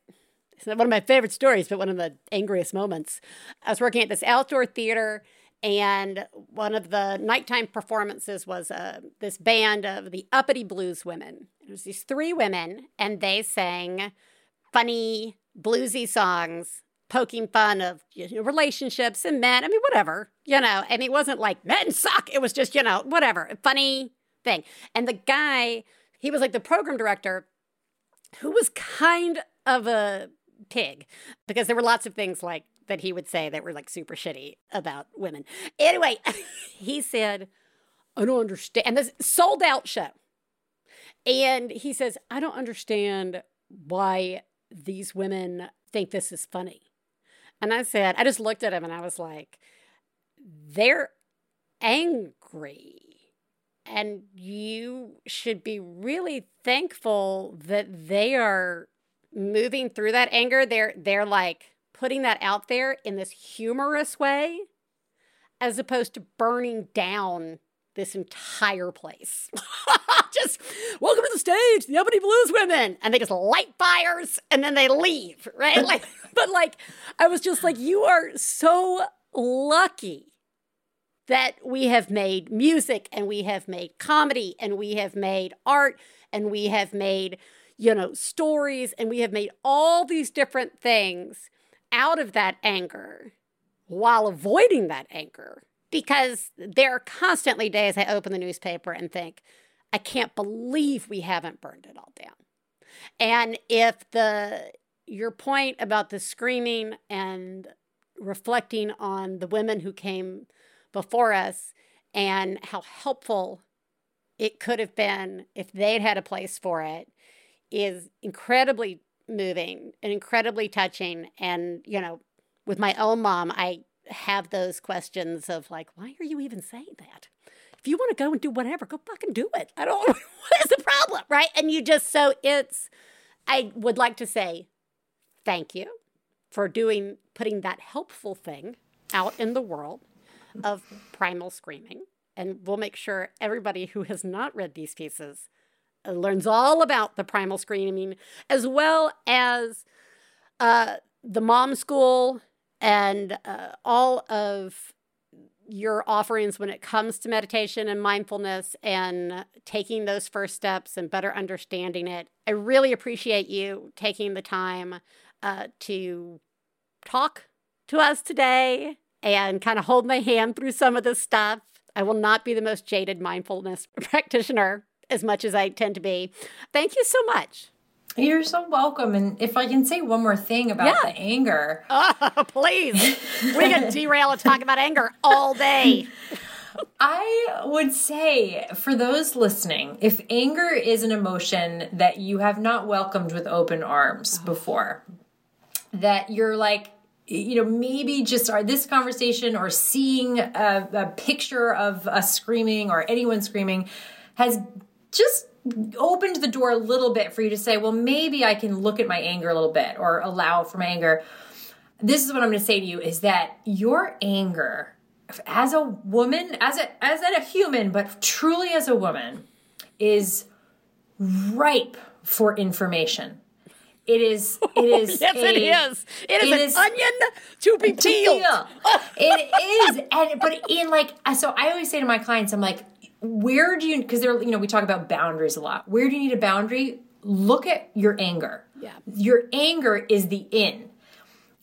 one of my favorite stories but one of the angriest moments i was working at this outdoor theater and one of the nighttime performances was uh, this band of the uppity blues women. It was these three women, and they sang funny bluesy songs, poking fun of you know, relationships and men. I mean, whatever, you know. And it wasn't like men suck. It was just you know whatever, funny thing. And the guy, he was like the program director, who was kind of a pig because there were lots of things like that he would say that were like super shitty about women. Anyway, he said, I don't understand. And this sold out show. And he says, I don't understand why these women think this is funny. And I said, I just looked at him and I was like, they're angry. And you should be really thankful that they are moving through that anger. They're they're like putting that out there in this humorous way as opposed to burning down this entire place. just welcome to the stage, the Ebony Blues Women, and they just light fires and then they leave, right? like, but like, I was just like, you are so lucky that we have made music and we have made comedy and we have made art and we have made you know stories and we have made all these different things out of that anger while avoiding that anger because there are constantly days I open the newspaper and think, I can't believe we haven't burned it all down. And if the your point about the screaming and reflecting on the women who came before us and how helpful it could have been if they'd had a place for it is incredibly moving and incredibly touching. And, you know, with my own mom, I have those questions of like, why are you even saying that? If you want to go and do whatever, go fucking do it. I don't, what is the problem? Right. And you just, so it's, I would like to say thank you for doing putting that helpful thing out in the world of primal screaming. And we'll make sure everybody who has not read these pieces uh, learns all about the primal screaming, as well as uh, the mom school and uh, all of your offerings when it comes to meditation and mindfulness and taking those first steps and better understanding it. I really appreciate you taking the time uh, to talk to us today and kind of hold my hand through some of this stuff. I will not be the most jaded mindfulness practitioner as much as I tend to be. Thank you so much. You're so welcome. And if I can say one more thing about yeah. the anger. Oh, please. we can derail and talk about anger all day. I would say for those listening, if anger is an emotion that you have not welcomed with open arms oh. before, that you're like, you know, maybe just are this conversation or seeing a, a picture of us screaming or anyone screaming has just opened the door a little bit for you to say, well, maybe I can look at my anger a little bit or allow for my anger. This is what I'm going to say to you is that your anger as a woman, as a as a human, but truly as a woman is ripe for information. It is. It is. yes, a, it is. It is it an is, onion to be peeled. it is, and but in like so, I always say to my clients, I'm like, where do you because they're you know we talk about boundaries a lot. Where do you need a boundary? Look at your anger. Yeah. Your anger is the in.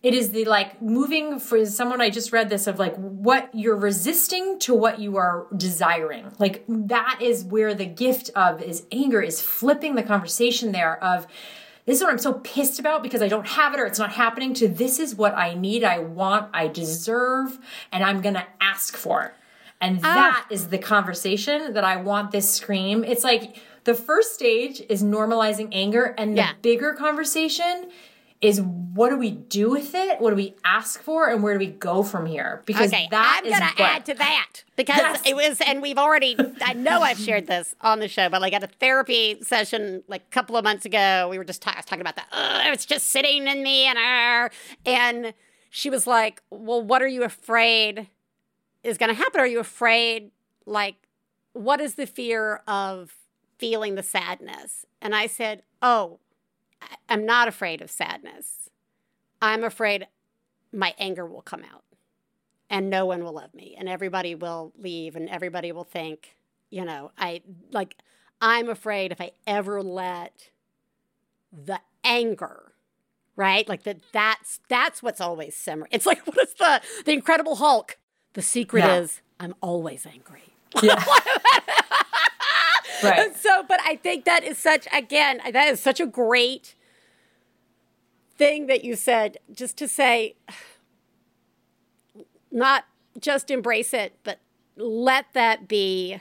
It is the like moving for someone i just read this of like what you're resisting to what you are desiring. Like that is where the gift of is anger is flipping the conversation there of this is what I'm so pissed about because I don't have it or it's not happening to this is what I need, I want, I deserve, and I'm gonna ask for. And ah. that is the conversation that I want this scream. It's like the first stage is normalizing anger, and the yeah. bigger conversation is what do we do with it? What do we ask for? And where do we go from here? Because okay, that I'm going to add to that because yes. it was, and we've already, I know I've shared this on the show, but like at a therapy session like a couple of months ago, we were just ta- talking about that. it's just sitting in me and her. And she was like, well, what are you afraid is going to happen? Are you afraid? Like, what is the fear of feeling the sadness? And I said, Oh, I'm not afraid of sadness. I'm afraid my anger will come out and no one will love me and everybody will leave and everybody will think, you know, I like, I'm afraid if I ever let the anger right like that that's that's what's always simmering it's like what is the the incredible hulk the secret yeah. is I'm always angry. Yeah. right. So, but I think that is such, again, that is such a great thing that you said, just to say, not just embrace it, but let that be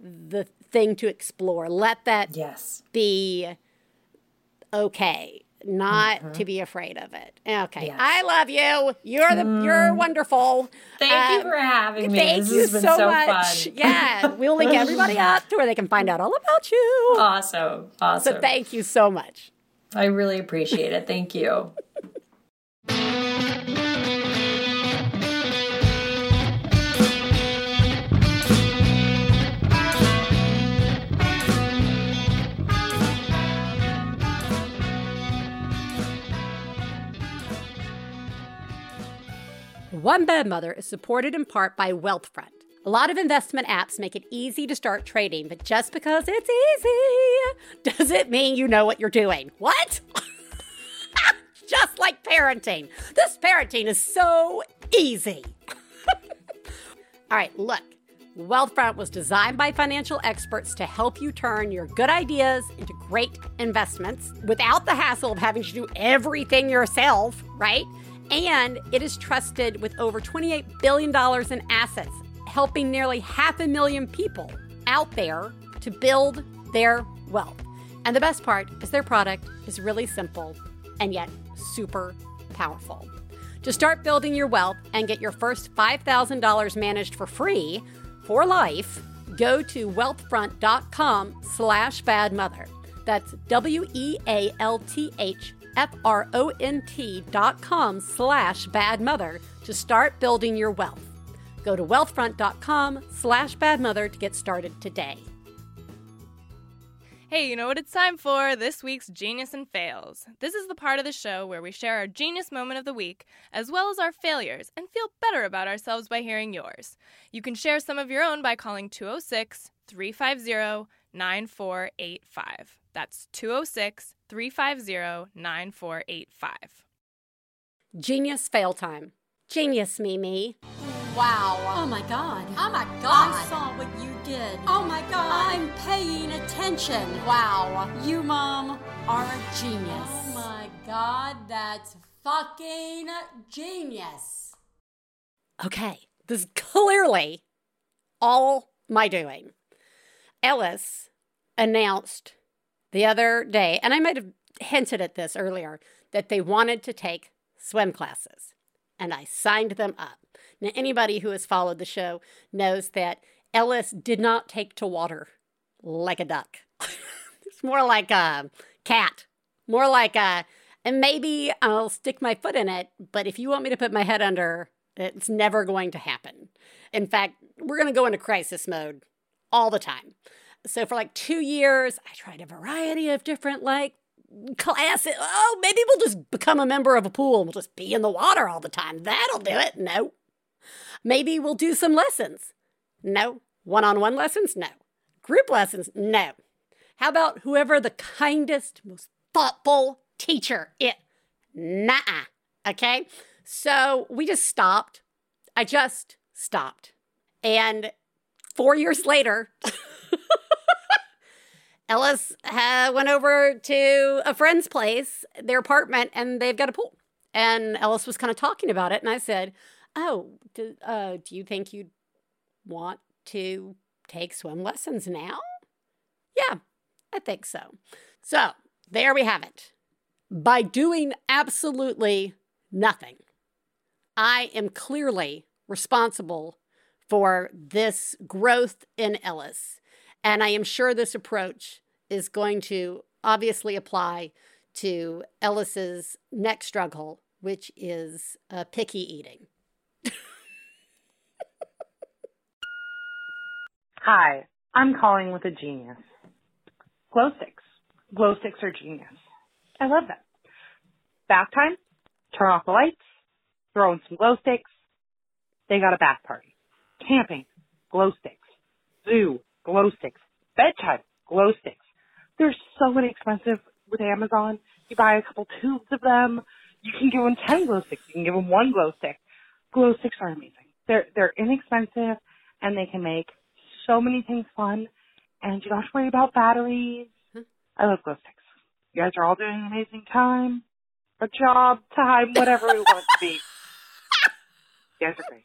the thing to explore. Let that yes. be okay not mm-hmm. to be afraid of it. Okay. Yes. I love you. You're the mm. you're wonderful. Thank um, you for having me. Thank this you so, so, much. Fun. Yeah. We'll link everybody up to where they can find out all about you. Awesome. Awesome. So thank you so much. I really appreciate it. Thank you. One Bad Mother is supported in part by Wealthfront. A lot of investment apps make it easy to start trading, but just because it's easy doesn't mean you know what you're doing. What? just like parenting. This parenting is so easy. All right, look. Wealthfront was designed by financial experts to help you turn your good ideas into great investments without the hassle of having to do everything yourself, right? And it is trusted with over $28 billion in assets, helping nearly half a million people out there to build their wealth. And the best part is their product is really simple and yet super powerful. To start building your wealth and get your first $5,000 managed for free for life, go to wealthfront.com slash badmother. That's W-E-A-L-T-H F-R-O-N-T dot com slash badmother to start building your wealth. Go to wealthfront.com slash badmother to get started today. Hey, you know what it's time for? This week's Genius and Fails. This is the part of the show where we share our genius moment of the week, as well as our failures, and feel better about ourselves by hearing yours. You can share some of your own by calling 206 350 9485. That's 206 350 9485. Genius fail time. Genius, Mimi. Wow. Oh my god. Oh my god. I saw what you did. Oh my god. I'm paying attention. Wow. You, Mom, are a genius. Oh my god, that's fucking genius. Okay, this is clearly all my doing. Ellis announced the other day, and I might have hinted at this earlier, that they wanted to take swim classes. And I signed them up. Now, anybody who has followed the show knows that Ellis did not take to water like a duck. it's more like a cat, more like a, and maybe I'll stick my foot in it, but if you want me to put my head under, it's never going to happen. In fact, we're going to go into crisis mode all the time. So for like two years, I tried a variety of different like classes. Oh, maybe we'll just become a member of a pool and we'll just be in the water all the time. That'll do it. No. Maybe we'll do some lessons. No. One on one lessons? No. Group lessons? No. How about whoever the kindest, most thoughtful teacher It. Nah. Okay. So we just stopped. I just stopped. And four years later, Ellis uh, went over to a friend's place, their apartment, and they've got a pool. And Ellis was kind of talking about it, and I said, "Oh, do, uh, do you think you'd want to take swim lessons now?" Yeah, I think so. So there we have it. By doing absolutely nothing, I am clearly responsible for this growth in Ellis. And I am sure this approach is going to obviously apply to Ellis's next struggle, which is uh, picky eating. Hi, I'm calling with a genius. Glow sticks. Glow sticks are genius. I love them. Bath time, turn off the lights, throw in some glow sticks. They got a bath party. Camping, glow sticks. Zoo, glow sticks. Bedtime, glow sticks. They're so inexpensive with Amazon. You buy a couple tubes of them. You can give them 10 glow sticks. You can give them one glow stick. Glow sticks are amazing. They're, they're inexpensive and they can make so many things fun and you don't have to worry about batteries. Mm-hmm. I love glow sticks. You guys are all doing an amazing time A job, time, whatever we want to be. You guys are great.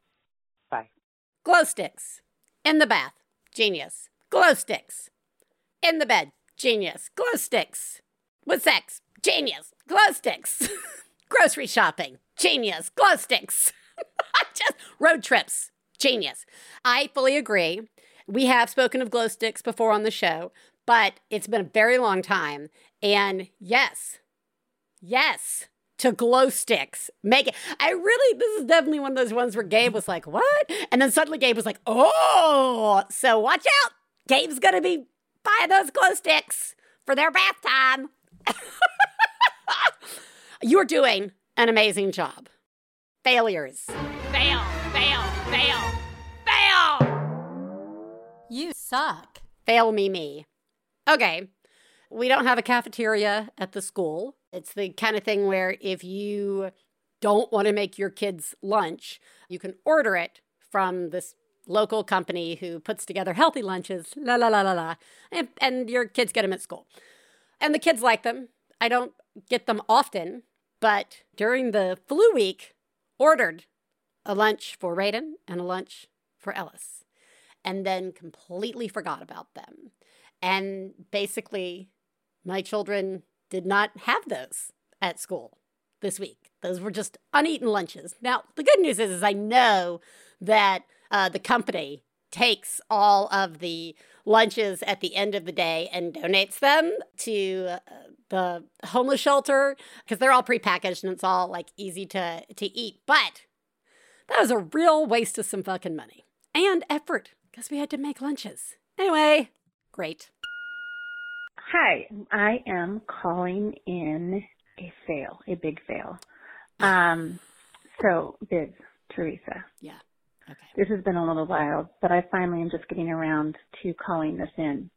Bye. Glow sticks in the bath, genius. Glow sticks in the bed, genius. Glow sticks with sex, genius. Glow sticks. Grocery shopping, genius. Glow sticks. Just road trips, genius. I fully agree. We have spoken of glow sticks before on the show, but it's been a very long time. And yes, yes, to glow sticks. Make it. I really, this is definitely one of those ones where Gabe was like, what? And then suddenly Gabe was like, oh, so watch out. Gabe's going to be buying those glow sticks for their bath time. You're doing an amazing job. Failures. Fail, fail, fail, fail! You suck. Fail me, me. Okay. We don't have a cafeteria at the school. It's the kind of thing where if you don't want to make your kids lunch, you can order it from this local company who puts together healthy lunches, la la la la la, and, and your kids get them at school. And the kids like them. I don't get them often, but during the flu week, ordered a lunch for Raiden and a lunch for Ellis, and then completely forgot about them. And basically, my children did not have those at school this week. Those were just uneaten lunches. Now, the good news is, is I know that uh, the company takes all of the lunches at the end of the day and donates them to uh, the homeless shelter because they're all prepackaged and it's all like easy to to eat. But that was a real waste of some fucking money and effort because we had to make lunches. Anyway, great. Hi, I am calling in a fail, a big fail. Um, so, Biz, Theresa, Yeah. Okay. this has been a little while, but I finally am just getting around to calling this in.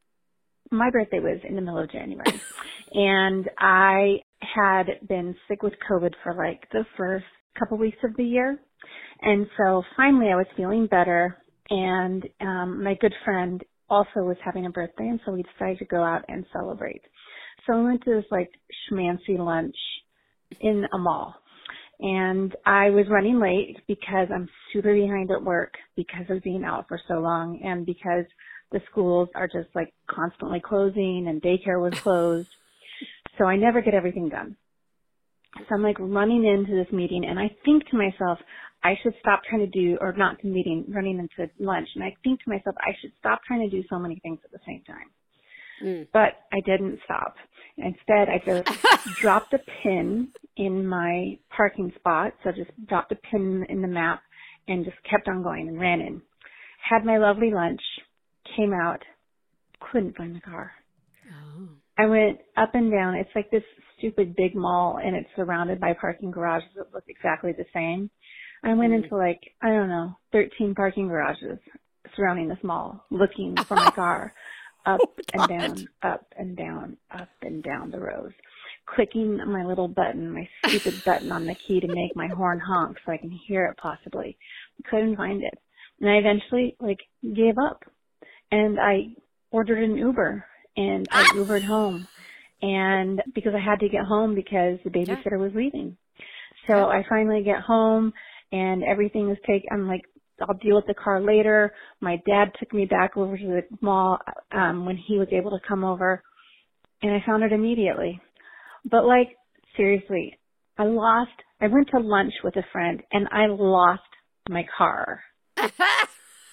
My birthday was in the middle of January, and I had been sick with COVID for like the first couple weeks of the year. And so finally I was feeling better and um my good friend also was having a birthday and so we decided to go out and celebrate. So we went to this like schmancy lunch in a mall. And I was running late because I'm super behind at work because of being out for so long and because the schools are just like constantly closing and daycare was closed. So I never get everything done. So I'm like running into this meeting and I think to myself, I should stop trying to do, or not to meeting, running into lunch. And I think to myself, I should stop trying to do so many things at the same time. Mm. But I didn't stop. Instead, I just dropped a pin in my parking spot. So I just dropped a pin in the map and just kept on going and ran in. Had my lovely lunch, came out, couldn't find the car. Oh. I went up and down. It's like this stupid big mall and it's surrounded by parking garages that look exactly the same. I went mm. into like, I don't know, 13 parking garages surrounding this mall looking for my car up oh and down, up and down, up and down the rows. Clicking my little button, my stupid button on the key to make my horn honk so I can hear it possibly. Couldn't find it. And I eventually like gave up and I ordered an Uber and I ah! Ubered home. And because I had to get home because the babysitter was leaving. So I finally get home and everything is taken. I'm like, I'll deal with the car later. My dad took me back over to the mall um, when he was able to come over, and I found it immediately. But like seriously, I lost. I went to lunch with a friend, and I lost my car.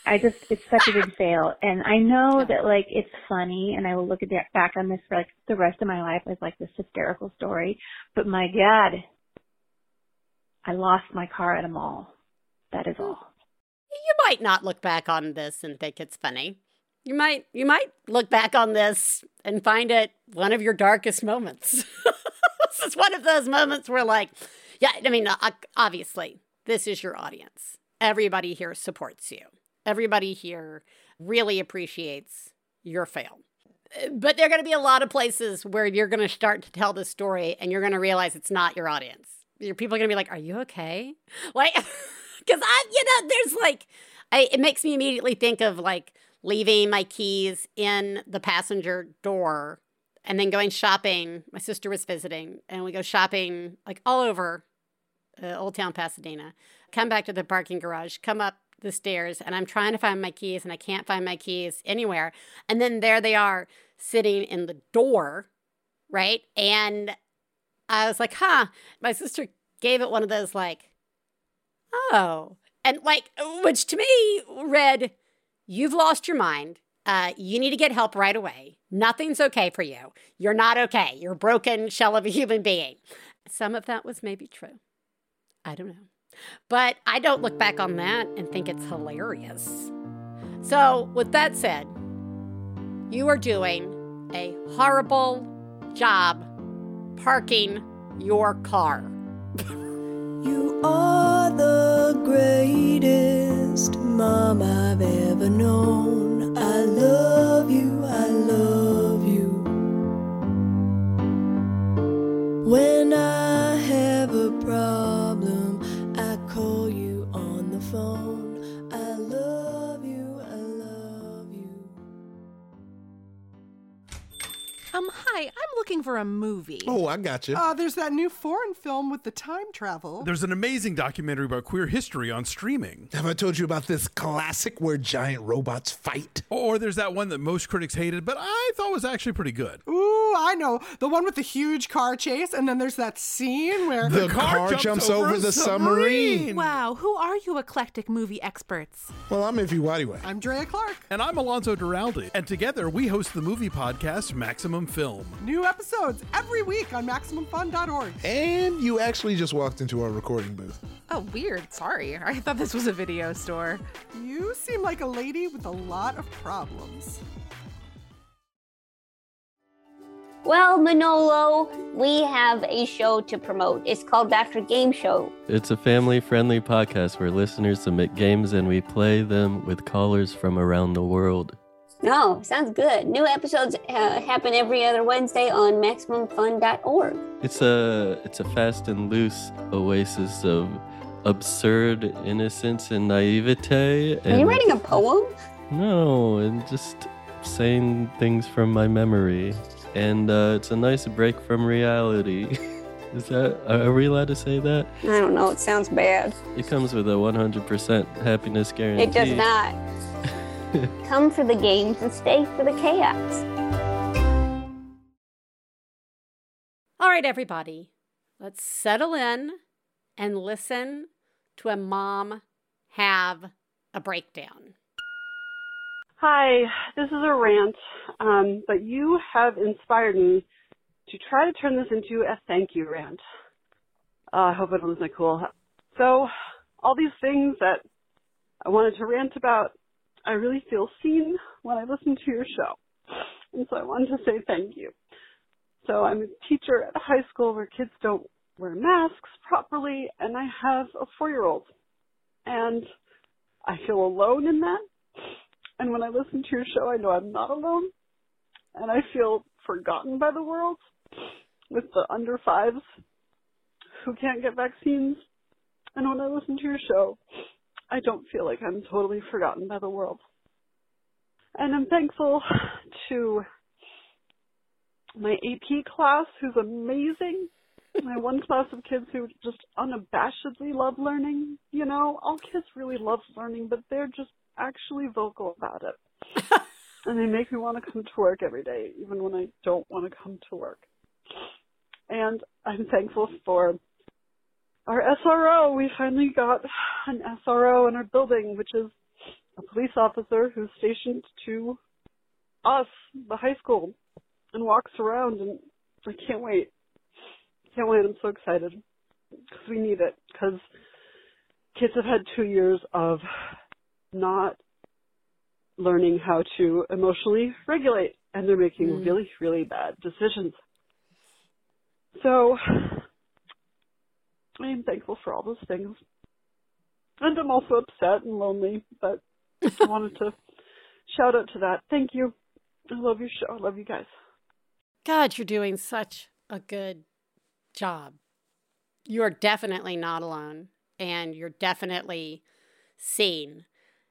I just it's such a big fail, and I know that like it's funny, and I will look at that back on this for like the rest of my life as like this hysterical story. But my God, I lost my car at a mall. That is all. You might not look back on this and think it's funny. You might you might look back on this and find it one of your darkest moments. this is one of those moments where like yeah, I mean uh, obviously this is your audience. Everybody here supports you. Everybody here really appreciates your fail. But there are going to be a lot of places where you're going to start to tell this story and you're going to realize it's not your audience. Your people are going to be like, "Are you okay?" Like cuz I you know, there's like I, it makes me immediately think of like leaving my keys in the passenger door and then going shopping. My sister was visiting and we go shopping like all over uh, Old Town Pasadena. Come back to the parking garage, come up the stairs and I'm trying to find my keys and I can't find my keys anywhere. And then there they are sitting in the door, right? And I was like, huh. My sister gave it one of those like, oh. And like, which to me read, you've lost your mind. Uh, you need to get help right away. Nothing's okay for you. You're not okay. You're a broken shell of a human being. Some of that was maybe true. I don't know. But I don't look back on that and think it's hilarious. So, with that said, you are doing a horrible job parking your car. You are the greatest mom I've ever known. I love looking for a movie. Oh, I got you. Uh, there's that new foreign film with the time travel. There's an amazing documentary about queer history on streaming. Have I told you about this classic where giant robots fight? Or there's that one that most critics hated, but I thought was actually pretty good. Ooh, Oh, I know. The one with the huge car chase, and then there's that scene where The car jumps over the submarine. Wow, who are you eclectic movie experts? Well, I'm Ify Nwadiwe. I'm Drea Clark. And I'm Alonso Duralde. And together we host the movie podcast Maximum Film. New episodes every week on MaximumFun.org. And you actually just walked into our recording booth. Oh, weird. Sorry. I thought this was a video store. You seem like a lady with a lot of problems. Well, Manolo, we have a show to promote. It's called Dr. Gameshow. It's a family friendly podcast where listeners submit games and we play them with callers from around the world. No, sounds good. New episodes uh, happen every other Wednesday on MaximumFun.org. It's a it's a fast and loose oasis of absurd innocence and naivete. Are you writing a poem? No, and just saying things from my memory. And uh, it's a nice break from reality. Is that are we allowed to say that? I don't know. It sounds bad. It comes with a 100% happiness guarantee. It does not. Come for the games and stay for the chaos. All right, everybody, let's settle in and listen to a mom have a breakdown. Hi, this is a rant, um, but you have inspired me to try to turn this into a thank you rant. Uh, I hope it wasn't cool. So, all these things that I wanted to rant about, I really feel seen when I listen to your show. And so I wanted to say thank you. So I'm a teacher at a high school where kids don't wear masks properly, and I have a four-year-old. And I feel alone in that. And when I listen to your show, I know I'm not alone. And I feel forgotten by the world with the under fives who can't get vaccines. And when I listen to your show, I don't feel like I'm totally forgotten by the world. And I'm thankful to my AP class, who's amazing. My one class of kids who just unabashedly love learning. You know, all kids really love learning, but they're just actually vocal about it. and they make me want to come to work every day, even when I don't want to come to work. And I'm thankful for our SRO. We finally got an SRO in our building, which is a police officer who's stationed to us, the high school, and walks around. And I can't wait. Can't wait. I'm so excited because we need it. Because kids have had two years of not learning how to emotionally regulate, and they're making Mm. really, really bad decisions. So I am thankful for all those things. And I'm also upset and lonely, but I wanted to shout out to that. Thank you. I love your show. I love you guys. God, you're doing such a good job. You're definitely not alone, and you're definitely seen.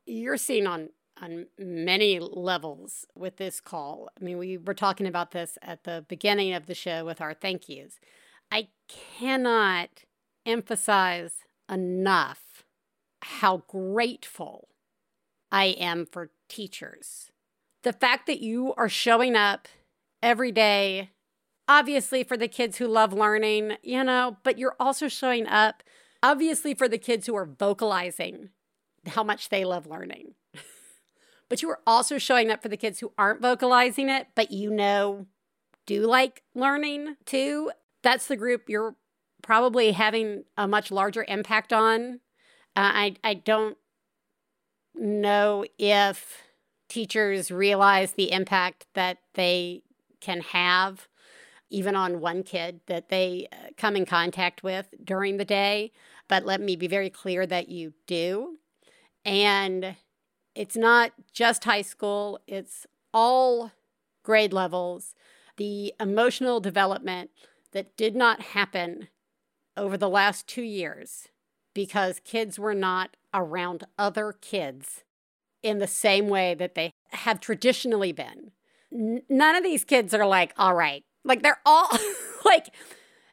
You're seen on on many levels with this call. I mean, we were talking about this at the beginning of the show with our thank yous. I cannot emphasize enough how grateful I am for teachers. The fact that you are showing up every day, obviously for the kids who love learning, you know, but you're also showing up, obviously, for the kids who are vocalizing how much they love learning. but you are also showing up for the kids who aren't vocalizing it, but you know do like learning too. That's the group you're probably having a much larger impact on. Uh, I I don't know if teachers realize the impact that they can have even on one kid that they uh, come in contact with during the day. But let me be very clear that you do. And it's not just high school, it's all grade levels. The emotional development that did not happen over the last two years because kids were not around other kids in the same way that they have traditionally been. N- none of these kids are like, all right, like they're all like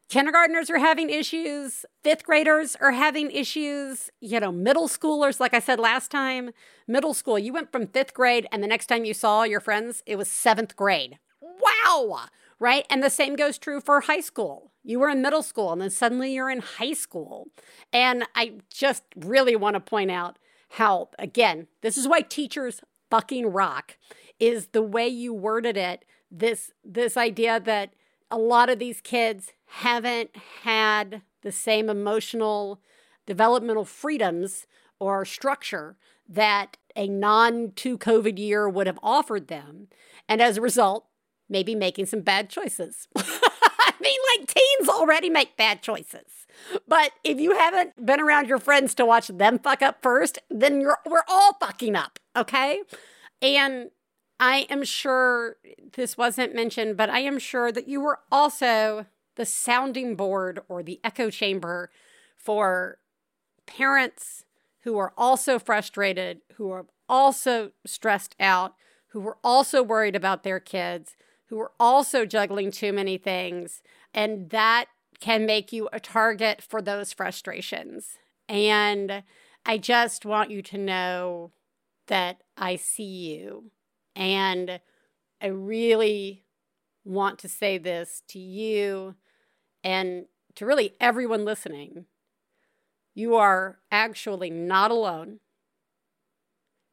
kindergartners are having issues, fifth graders are having issues, you know, middle schoolers, like I said last time, middle school, you went from fifth grade and the next time you saw your friends, it was seventh grade. wow, right? And the same goes true for high school. You were in middle school and then suddenly you're in high school. And I just really want to point out how, again, this is why teachers fucking rock, is the way you worded it. This this idea that a lot of these kids haven't had the same emotional developmental freedoms or structure that a non two COVID year would have offered them. And as a result, maybe making some bad choices. I mean, like teens already make bad choices. But if you haven't been around your friends to watch them fuck up first, then you're we're all fucking up, okay? And I am sure this wasn't mentioned, but I am sure that you were also the sounding board or the echo chamber for parents who are also frustrated, who are also stressed out, who are also worried about their kids, who are also juggling too many things. And that can make you a target for those frustrations. And I just want you to know that I see you. And I really want to say this to you and to really everyone listening. You are actually not alone.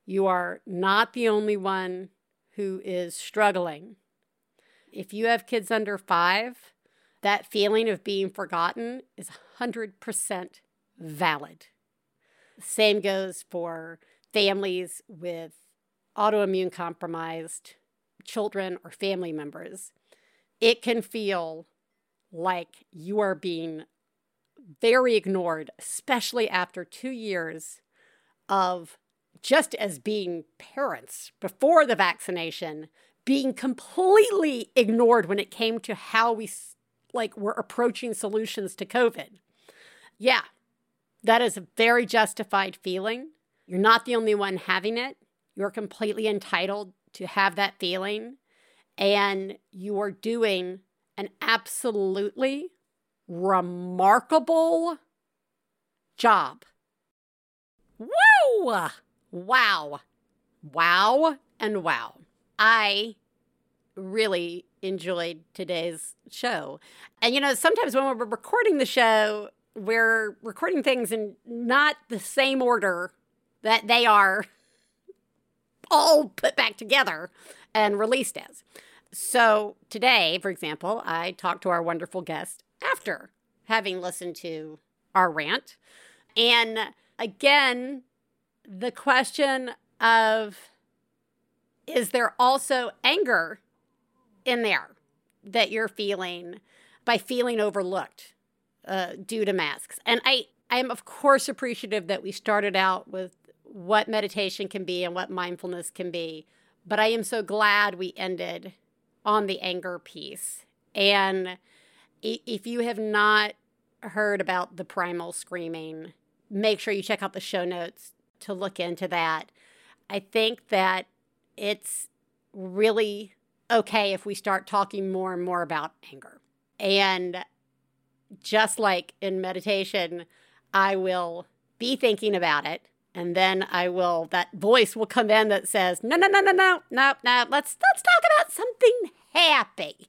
You are not the only one who is struggling. If you have kids under five, that feeling of being forgotten is 100% valid. Same goes for families with autoimmune compromised children or family members. It can feel like you are being very ignored, especially after two years of just as being parents before the vaccination, being completely ignored when it came to how we like were approaching solutions to COVID. Yeah, that is a very justified feeling. You're not the only one having it. You're completely entitled to have that feeling. And you are doing an absolutely remarkable job. Woo! Wow. Wow and wow. I really enjoyed today's show. And you know, sometimes when we're recording the show, we're recording things in not the same order that they are all put back together and released as. So today, for example, I talked to our wonderful guest after having listened to our rant. And again, the question of is there also anger in there that you're feeling by feeling overlooked uh, due to masks? And I, I am, of course, appreciative that we started out with what meditation can be and what mindfulness can be. But I am so glad we ended on the anger piece. And if you have not heard about the primal screaming, make sure you check out the show notes to look into that. I think that it's really okay if we start talking more and more about anger. And just like in meditation, I will be thinking about it. And then I will, that voice will come in that says, no, no, no, no, no, no, no, let's, let's talk about something happy.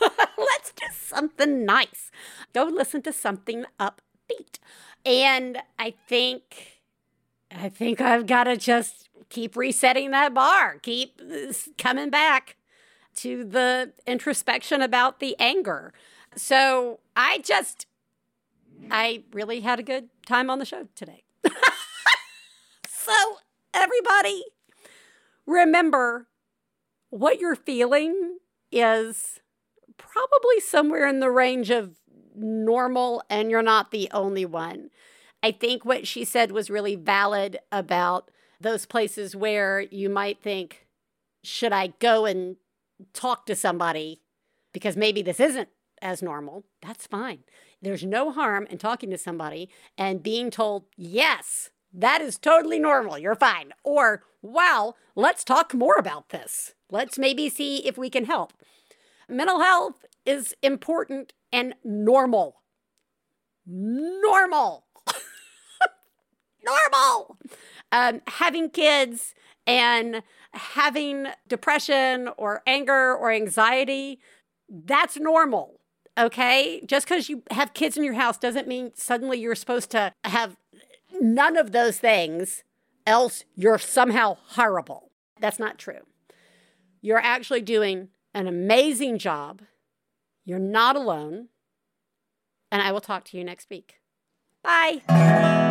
let's do something nice. Go listen to something upbeat. And I think, I think I've got to just keep resetting that bar, keep uh, coming back to the introspection about the anger. So I just, I really had a good time on the show today. so, everybody, remember what you're feeling is probably somewhere in the range of normal, and you're not the only one. I think what she said was really valid about those places where you might think, should I go and talk to somebody because maybe this isn't as normal? That's fine. There's no harm in talking to somebody and being told, yes, that is totally normal. You're fine. Or, wow, let's talk more about this. Let's maybe see if we can help. Mental health is important and normal. Normal. Normal. Um, having kids and having depression or anger or anxiety, that's normal. Okay. Just because you have kids in your house doesn't mean suddenly you're supposed to have none of those things, else you're somehow horrible. That's not true. You're actually doing an amazing job. You're not alone. And I will talk to you next week. Bye.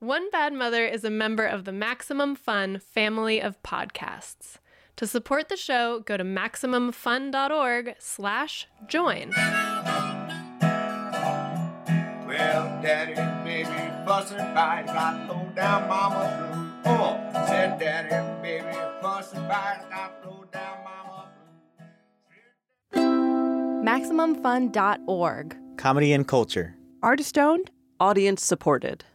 One Bad Mother is a member of the Maximum Fun family of podcasts. To support the show, go to MaximumFun.org slash join. Well, daddy and baby fussing fight, got low down mama blue. Oh, said daddy and baby fussing fight, got low down mama MaximumFun.org. Comedy and culture. Artist owned, audience supported.